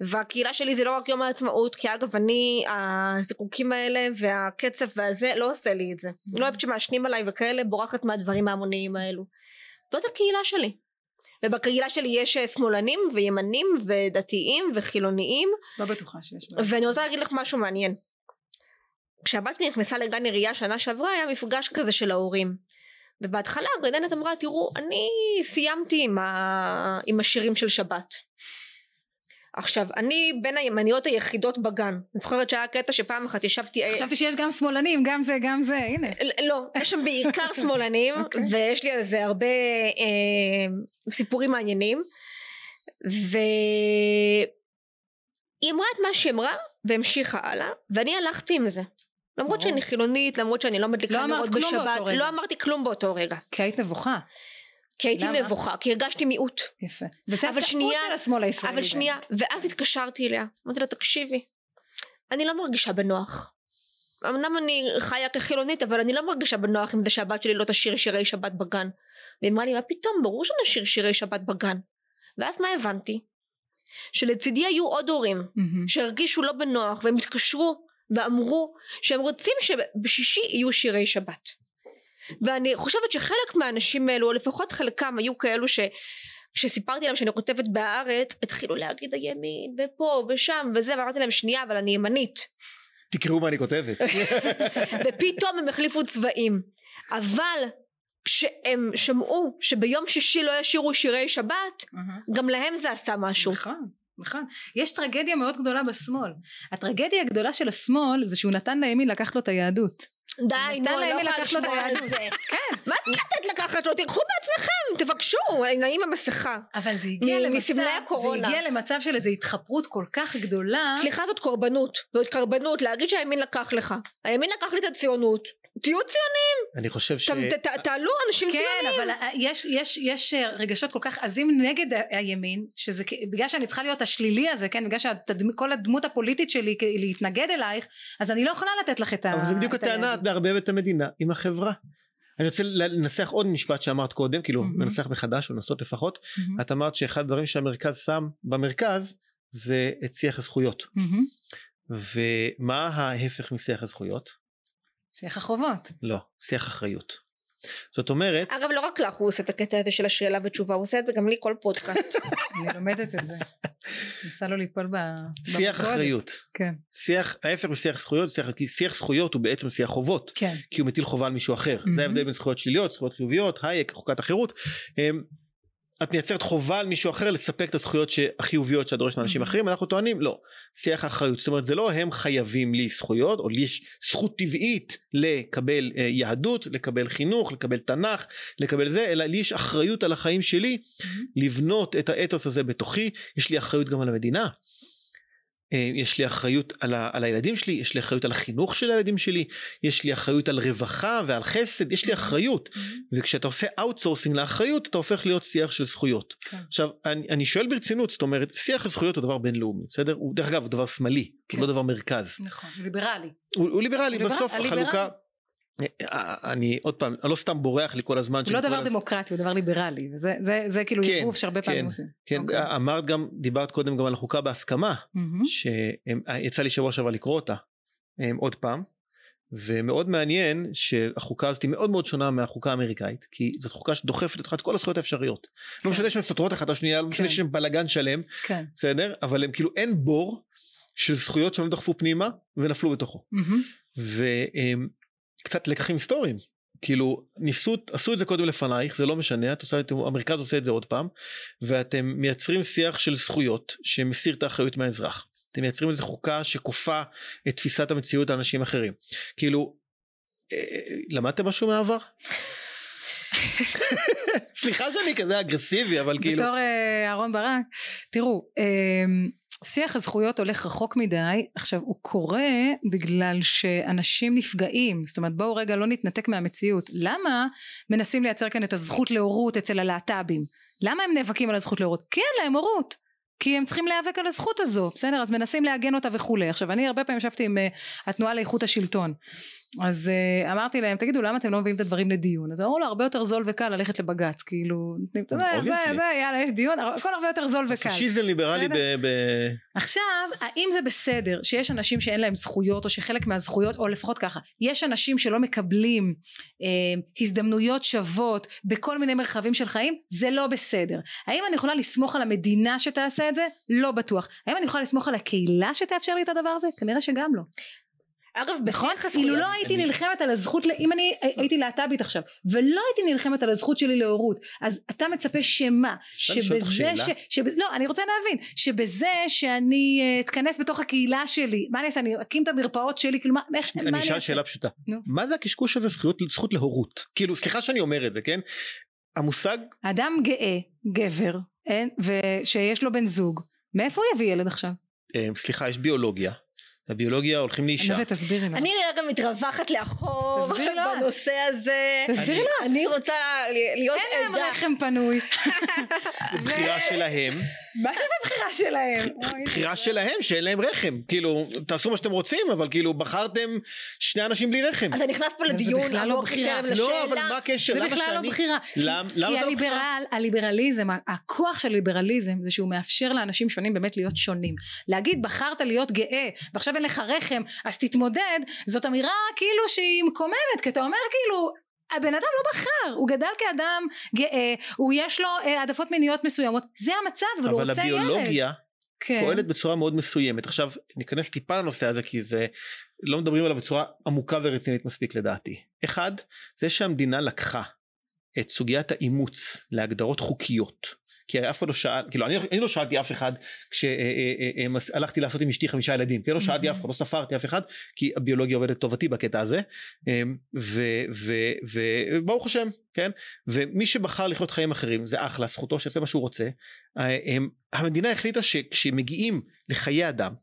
והקהילה שלי זה לא רק יום העצמאות כי אגב אני הזיקוקים האלה והקצב והזה לא עושה לי את זה. לא אוהבת שמעשנים עליי וכאלה בורחת מהדברים ההמוניים האלו. זאת הקהילה שלי. ובקהילה שלי יש אה, שמאלנים וימנים ודתיים וחילוניים. לא בטוחה שיש ואני רוצה להגיד לך משהו מעניין. כשהבת שלי נכנסה לגן עירייה שנה שעברה היה מפגש כזה של ההורים. ובהתחלה הגננת אמרה תראו אני סיימתי עם, ה... עם השירים של שבת עכשיו אני בין הימניות היחידות בגן. אני זוכרת שהיה קטע שפעם אחת ישבתי חשבתי שיש גם שמאלנים גם זה גם זה הנה. לא יש שם בעיקר שמאלנים okay. אוקיי. ויש לי על זה הרבה אה, סיפורים מעניינים. והיא אמרה את מה שהיא אמרה והמשיכה הלאה ואני הלכתי עם זה. למרות שאני חילונית למרות שאני לא מדליקה לא נרות בשבת לא אמרתי כלום באותו רגע. כי היית נבוכה כי הייתי למה? נבוכה, כי הרגשתי מיעוט. יפה. וזה הטעות של השמאל הישראלי. אבל שנייה, ואז התקשרתי אליה, אמרתי לה תקשיבי, אני לא מרגישה בנוח. אמנם אני חיה כחילונית, אבל אני לא מרגישה בנוח עם זה שהבת שלי לא תשאיר שירי שבת בגן. והיא אמרה לי, מה פתאום, ברור שנשאיר שירי שבת בגן. ואז מה הבנתי? שלצידי היו עוד הורים mm-hmm. שהרגישו לא בנוח והם התקשרו ואמרו שהם רוצים שבשישי יהיו שירי שבת. ואני חושבת שחלק מהאנשים האלו או לפחות חלקם היו כאלו ש... כשסיפרתי להם שאני כותבת בהארץ התחילו להגיד הימין ופה ושם וזה ואמרתי להם שנייה אבל אני ימנית תקראו מה אני כותבת. ופתאום הם החליפו צבעים. אבל כשהם שמעו שביום שישי לא ישירו שירי שבת גם להם זה עשה משהו. נכון נכון. יש טרגדיה מאוד גדולה בשמאל. הטרגדיה הגדולה של השמאל זה שהוא נתן לימין לקחת לו את היהדות די, נו, אני לא יכולה לשמוע על זה. כן. מה זה לתת לקחת לו? תיקחו בעצמכם, תבקשו, נעים המסכה. אבל זה הגיע למצב, זה הגיע למצב של איזו התחפרות כל כך גדולה. סליחה, זאת קורבנות. זאת קורבנות, להגיד שהימין לקח לך. הימין לקח לי את הציונות. תהיו ציוניים. אני חושב ש... תעלו אנשים כן, ציוניים. כן, אבל יש, יש, יש אה, רגשות כל כך עזים נגד הימין, שזה בגלל שאני צריכה להיות השלילי הזה, כן, בגלל שכל הדמות הפוליטית שלי להתנגד אלייך, אז אני לא יכולה לתת לך את ה... אבל זה בדיוק הטענה, את מערבבת את המדינה עם החברה. אני רוצה לנסח עוד משפט שאמרת קודם, כאילו mm-hmm. לנסח מחדש או לנסות לפחות. Mm-hmm. את אמרת שאחד הדברים שהמרכז שם במרכז זה את שיח הזכויות. Mm-hmm. ומה ההפך משיח הזכויות? שיח החובות. לא, שיח אחריות. זאת אומרת אגב לא רק לך הוא עושה את הקטע הזה של השאלה ותשובה הוא עושה את זה גם לי כל פודקאסט. אני לומדת את זה. ניסה לו ליפול ב... שיח אחריות. כן. שיח ההפך משיח זכויות שיח, שיח זכויות הוא בעצם שיח חובות כן. כי הוא מטיל חובה על מישהו אחר. mm-hmm. זה ההבדל בין זכויות שליליות זכויות חיוביות הייק חוקת החירות את מייצרת חובה על מישהו אחר לספק את הזכויות החיוביות שאת דורשת מאנשים mm-hmm. אחרים אנחנו טוענים לא שיח האחריות זאת אומרת זה לא הם חייבים לי זכויות או לי יש זכות טבעית לקבל אה, יהדות לקבל חינוך לקבל תנ"ך לקבל זה אלא לי יש אחריות על החיים שלי mm-hmm. לבנות את האתוס הזה בתוכי יש לי אחריות גם על המדינה יש לי אחריות על, ה, על הילדים שלי, יש לי אחריות על החינוך של הילדים שלי, יש לי אחריות על רווחה ועל חסד, יש לי אחריות. Mm-hmm. וכשאתה עושה outsourcing לאחריות, אתה הופך להיות שיח של זכויות. כן. עכשיו, אני, אני שואל ברצינות, זאת אומרת, שיח הזכויות הוא דבר בינלאומי, בסדר? הוא דרך אגב הוא דבר שמאלי, כן. הוא לא דבר מרכז. נכון, ליברלי. הוא, הוא ליברלי, בסוף הליברלי. החלוקה... אני עוד פעם אני לא סתם בורח לי כל הזמן. הוא לא דבר דמוקרטי הוא דבר ליברלי זה זה כאילו כן, עירוב שהרבה פעמים כן, עושים. כן. אוקיי. אמרת גם דיברת קודם גם על החוקה בהסכמה. שיצא לי שבוע שעבר לקרוא אותה עוד פעם ומאוד מעניין שהחוקה הזאת היא מאוד מאוד שונה מהחוקה האמריקאית כי זאת חוקה שדוחפת אותך את כל הזכויות האפשריות. לא כן. לא משנה שהן סותרות אחת השנייה לא משנה כן. שהן בלאגן שלם כן. בסדר אבל הם כאילו אין בור של זכויות שהם דחפו פנימה ונפלו בתוכו. Mm-hmm. קצת לקחים היסטוריים. כאילו ניסו עשו את זה קודם לפנייך זה לא משנה את עושה, המרכז עושה את זה עוד פעם ואתם מייצרים שיח של זכויות שמסיר את האחריות מהאזרח. אתם מייצרים איזה חוקה שכופה את תפיסת המציאות לאנשים אחרים. כאילו אה, אה, למדתם משהו מהעבר? סליחה שאני כזה אגרסיבי אבל כאילו בתור אה, אהרון ברק תראו אמ, שיח הזכויות הולך רחוק מדי. עכשיו הוא קורה בגלל שאנשים נפגעים. זאת אומרת בואו רגע לא נתנתק מהמציאות. למה מנסים לייצר כאן את הזכות להורות אצל הלהט"בים? למה הם נאבקים על הזכות להורות? כי אין להם הורות. כי הם צריכים להיאבק על הזכות הזו. בסדר? אז מנסים לעגן אותה וכולי. עכשיו אני הרבה פעמים ישבתי עם uh, התנועה לאיכות השלטון אז uh, אמרתי להם תגידו למה אתם לא מביאים את הדברים לדיון? אז אמרו לו הרבה יותר זול וקל ללכת לבג"ץ כאילו זה זה יאללה יש דיון הכל הרבה יותר זול וקל. פשיזם ליברלי. ב... עכשיו האם זה בסדר שיש אנשים שאין להם זכויות או שחלק מהזכויות או לפחות ככה יש אנשים שלא מקבלים אה, הזדמנויות שוות בכל מיני מרחבים של חיים? זה לא בסדר. האם אני יכולה לסמוך על המדינה שתעשה את זה? לא בטוח. האם אני יכולה לסמוך על הקהילה שתאפשר לי את הדבר הזה? כנראה שגם לא אגב נכון? אילו לא הייתי נלחמת על הזכות אם אני הייתי להט"בית עכשיו ולא הייתי נלחמת על הזכות שלי להורות אז אתה מצפה שמה? שבזה ש... לא אני רוצה להבין. שבזה שאני אה, אתכנס בתוך הקהילה שלי. מה אני אעשה? אני אקים את המרפאות שלי? כאילו מה אני אשאל שאלה פשוטה. מה זה הקשקוש הזה זכות להורות? כאילו סליחה שאני אומר את זה כן? המושג אדם גאה גבר ושיש לו בן זוג מאיפה הוא יביא ילד עכשיו? אה, סליחה יש ביולוגיה הביולוגיה הולכים לאישה. אני תסבירי לה. אני רגע מתרווחת לאחור בנושא הזה. תסבירי לה. אני רוצה להיות עדה. אין להם רחם פנוי. בחירה שלהם. מה זה בחירה שלהם? בחירה שלהם שאין להם רחם. כאילו תעשו מה שאתם רוצים אבל כאילו בחרתם שני אנשים בלי רחם. אתה נכנס פה לדיון עמוק יותר לשאלה. לא אבל מה הקשר? זה בכלל לא בחירה. כי הליברליזם הכוח של הליברליזם זה שהוא מאפשר לאנשים שונים באמת להיות שונים. להגיד בחרת להיות גאה ועכשיו אין לך רחם אז תתמודד זאת אמירה כאילו שהיא מקוממת כי אתה אומר כאילו הבן אדם לא בחר הוא גדל כאדם גאה הוא יש לו אה, העדפות מיניות מסוימות זה המצב אבל הוא רוצה ילד. אבל הביולוגיה כן. פועלת בצורה מאוד מסוימת עכשיו ניכנס טיפה לנושא הזה כי זה לא מדברים עליו בצורה עמוקה ורצינית מספיק לדעתי אחד זה שהמדינה לקחה את סוגיית האימוץ להגדרות חוקיות כי אף אחד לא שאל, כאילו אני, אני לא שאלתי אף אחד כשהלכתי לעשות עם אשתי חמישה ילדים, כי לא שאלתי אף אחד, לא ספרתי אף אחד, כי הביולוגיה עובדת טובתי בקטע הזה, וברוך השם, כן, ומי שבחר לחיות חיים אחרים זה אחלה, זכותו שיעשה מה שהוא רוצה, המדינה החליטה שכשמגיעים לחיי אדם,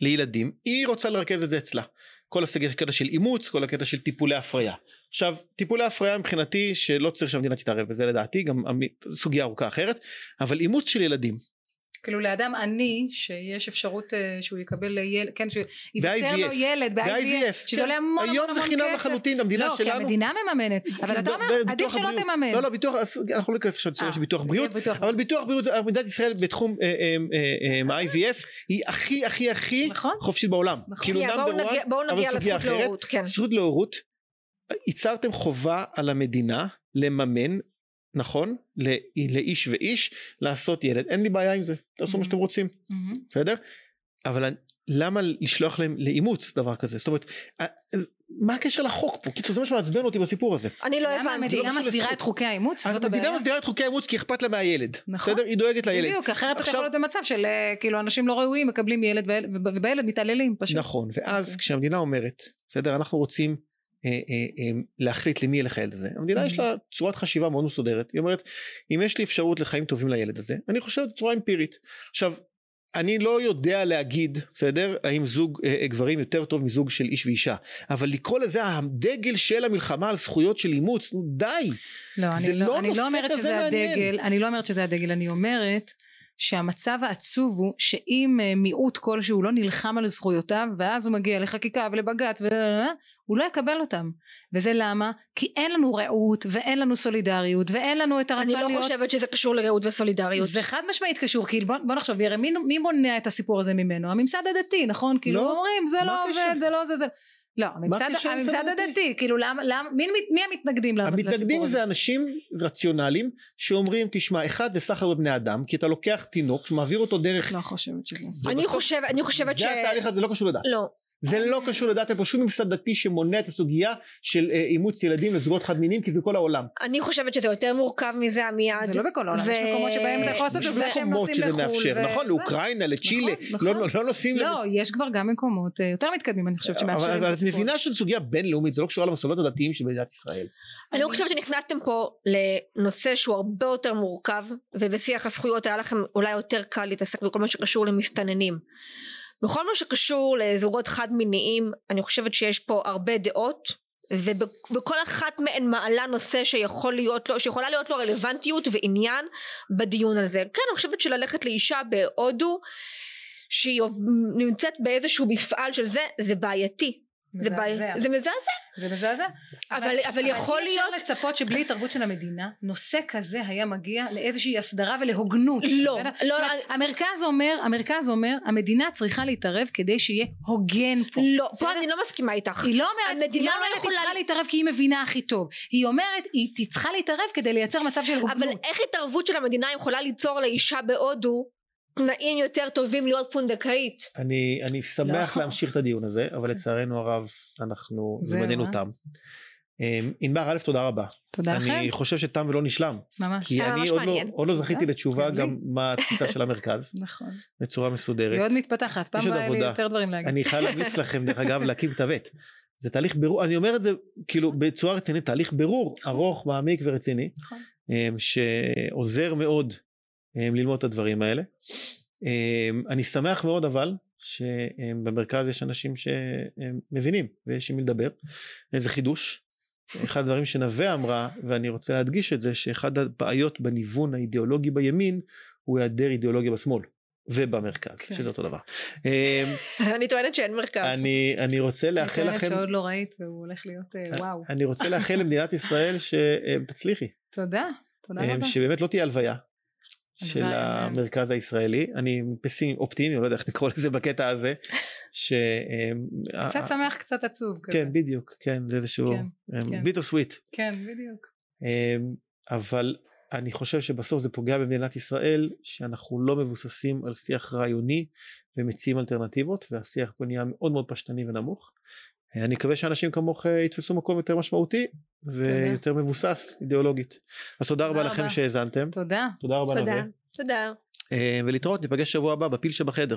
לילדים, היא רוצה לרכז את זה אצלה. כל הקטע של אימוץ, כל הקטע של טיפולי הפריה. עכשיו טיפולי הפריה מבחינתי שלא צריך שהמדינה תתערב בזה לדעתי גם סוגיה ארוכה אחרת אבל אימוץ של ילדים כאילו לאדם עני שיש אפשרות uh, שהוא יקבל ילד, כן, שייווצר לו ילד ב-IVF, שזה עולה המון המון כסף. היום זה חינם לחלוטין, המדינה שלנו. לא, כי המדינה מממנת, אבל אתה אומר, עדיף שלא תממן. לא, לא, ביטוח, אנחנו לא ניכנס עכשיו לצורה אה, של ביטוח בריאות, אבל ביטוח בריאות, מדינת ישראל בתחום ה-IVF היא הכי הכי הכי נכון. חופשית בעולם. נכון. כאילו בואו נגיע לזכות להורות. זכות להורות ייצרתם חובה על המדינה לממן נכון? לאיש ואיש לעשות ילד. אין לי בעיה עם זה. תעשו מה שאתם רוצים. בסדר? אבל למה לשלוח להם לאימוץ דבר כזה? זאת אומרת מה הקשר לחוק פה? קיצור זה מה שמעצבן אותי בסיפור הזה. אני לא הבנתי. המדינה לא מסדירה את חוקי האימוץ? המדינה מסדירה את חוקי האימוץ כי אכפת לה מהילד. נכון. בסדר? היא דואגת לילד. בדיוק אחרת אתה יכול להיות במצב של אה, כאילו אנשים לא ראויים מקבלים ילד ובילד מתעללים פשוט. נכון ואז אוקיי. כשהמדינה אומרת בסדר אנחנו רוצים להחליט למי ילך הילד הזה. המדינה יש לה צורת חשיבה מאוד מסודרת. היא אומרת אם יש לי אפשרות לחיים טובים לילד הזה אני חושב בצורה אמפירית עכשיו אני לא יודע להגיד בסדר האם זוג אה, גברים יותר טוב מזוג של איש ואישה אבל לקרוא לזה הדגל של המלחמה על זכויות של אימוץ נו די. לא, זה אני לא, לא אני לא אומרת שזה מעניין. הדגל אני לא אומרת שזה הדגל אני אומרת שהמצב העצוב הוא שאם אה, מיעוט כלשהו לא נלחם על זכויותיו ואז הוא מגיע לחקיקה ולבג"ץ הוא לא יקבל אותם וזה למה? כי אין לנו רעות ואין לנו סולידריות ואין לנו את הרצון להיות אני לא חושבת שזה קשור לרעות וסולידריות זה חד משמעית קשור כי בוא, בוא נחשוב מי, מי מונע את הסיפור הזה ממנו? הממסד הדתי נכון? כאילו לא, אומרים זה לא עובד זה לא זה זה לא, הממסד, הממסד הדתי, כאילו למה, למה, מי, מי המתנגדים לסיפור הזה? המתנגדים זה אנשים רציונליים שאומרים תשמע אחד זה סחר בבני אדם כי אתה לוקח תינוק שמעביר אותו דרך לא חושבת שזה אני חושבת, אני חושבת ש... זה התהליך הזה לא קשור לדת. לא זה לא קשור לדת, אין פה שום ממסד דתי שמונע את הסוגיה של אה, אימוץ ילדים לזוגות חד מיניים כי זה כל העולם. אני חושבת שזה יותר מורכב מזה עמיעד. זה לא בכל העולם, יש מקומות שבהם אתה יכול לעשות את זה שהם נוסעים לחו"ל. נכון, לאוקראינה, לצ'ילה, נכון, לא, נכון. לא נוסעים... לא, יש כבר גם מקומות אה, יותר מתקדמים אני חושבת שמאפשרים אבל את מבינה שזו סוגיה בינלאומית, זה לא קשור למסורות הדתיים של מדינת ישראל. אני לא חושבת שנכנסתם פה לנושא שהוא הרבה יותר מורכב ובשיח הזכויות היה לכם אולי יותר קל להתעסק בכל מה שקשור למסתננים. בכל מה שקשור לזוגות חד מיניים אני חושבת שיש פה הרבה דעות ובכל אחת מהן מעלה נושא שיכול להיות לו, שיכולה להיות לו רלוונטיות ועניין בדיון על זה. כן אני חושבת שללכת לאישה בהודו שהיא נמצאת באיזשהו מפעל של זה זה בעייתי זה, בעי... זה מזעזע. זה מזעזע. אבל, אבל, אבל יכול להיות... אבל אי אפשר לצפות שבלי התערבות של המדינה נושא כזה היה מגיע לאיזושהי הסדרה ולהוגנות. לא. לא אומרת, אני... המרכז אומר, המרכז אומר, המדינה צריכה להתערב כדי שיהיה הוגן פה. לא, פה אני לא מסכימה איתך. היא לא אומרת, היא לא לא יכולה... היא צריכה להתערב כי היא מבינה הכי טוב. היא אומרת, היא צריכה להתערב כדי לייצר מצב של הוגנות. אבל איך התערבות של המדינה יכולה ליצור לאישה בהודו תנאים יותר טובים להיות פונדקאית. אני, אני שמח לא. להמשיך את הדיון הזה, אבל כן. לצערנו הרב אנחנו זמננו אה? תם. אמ, ענבר א' תודה רבה. תודה לכם. אני חושב שתם ולא נשלם. ממש. כי אני עוד לא, עוד לא זכיתי לתשובה גם מה התפיסה של המרכז. נכון. בצורה מסודרת. היא עוד מתפתחת, פעם באה לי יותר דברים להגיד. אני חייב להמליץ לכם דרך אגב להקים כתבת. זה תהליך בירור, אני אומר את זה כאילו בצורה רצינית, תהליך בירור ארוך, מעמיק ורציני. נכון. אמ, שעוזר מאוד ללמוד את הדברים האלה. אמ, אני שמח מאוד אבל שבמרכז יש אנשים שמבינים ויש עם מי לדבר, איזה חידוש. אחד הדברים שנווה אמרה ואני רוצה להדגיש את זה שאחד הבעיות בניוון האידיאולוגי בימין הוא היעדר אידיאולוגיה בשמאל. ובמרכז כן. שזה אותו דבר. אמ, אני טוענת שאין מרכז. אני, אני רוצה לאחל לכם. אני טוענת שעוד לא ראית והוא הולך להיות אה, וואו. אני רוצה לאחל למדינת ישראל שתצליחי. תודה. תודה רבה. שבאמת לא תהיה הלוויה. של המרכז הישראלי אני פסימי אופטימי לא יודע איך לקרוא לזה בקטע הזה. ש... אה, קצת שמח קצת עצוב כזה. כן בדיוק כן זה איזשהו ביטר סוויט. כן בדיוק. אמ, אבל אני חושב שבסוף זה פוגע במדינת ישראל שאנחנו לא מבוססים על שיח רעיוני ומציעים אלטרנטיבות והשיח פה נהיה מאוד מאוד פשטני ונמוך. אני מקווה שאנשים כמוך אה, יתפסו מקום יותר משמעותי ויותר מבוסס אידיאולוגית. אז תודה רבה לכם שהאזנתם. תודה. תודה רבה תודה. תודה. אה, ולהתראות ניפגש שבוע הבא בפיל שבחדר.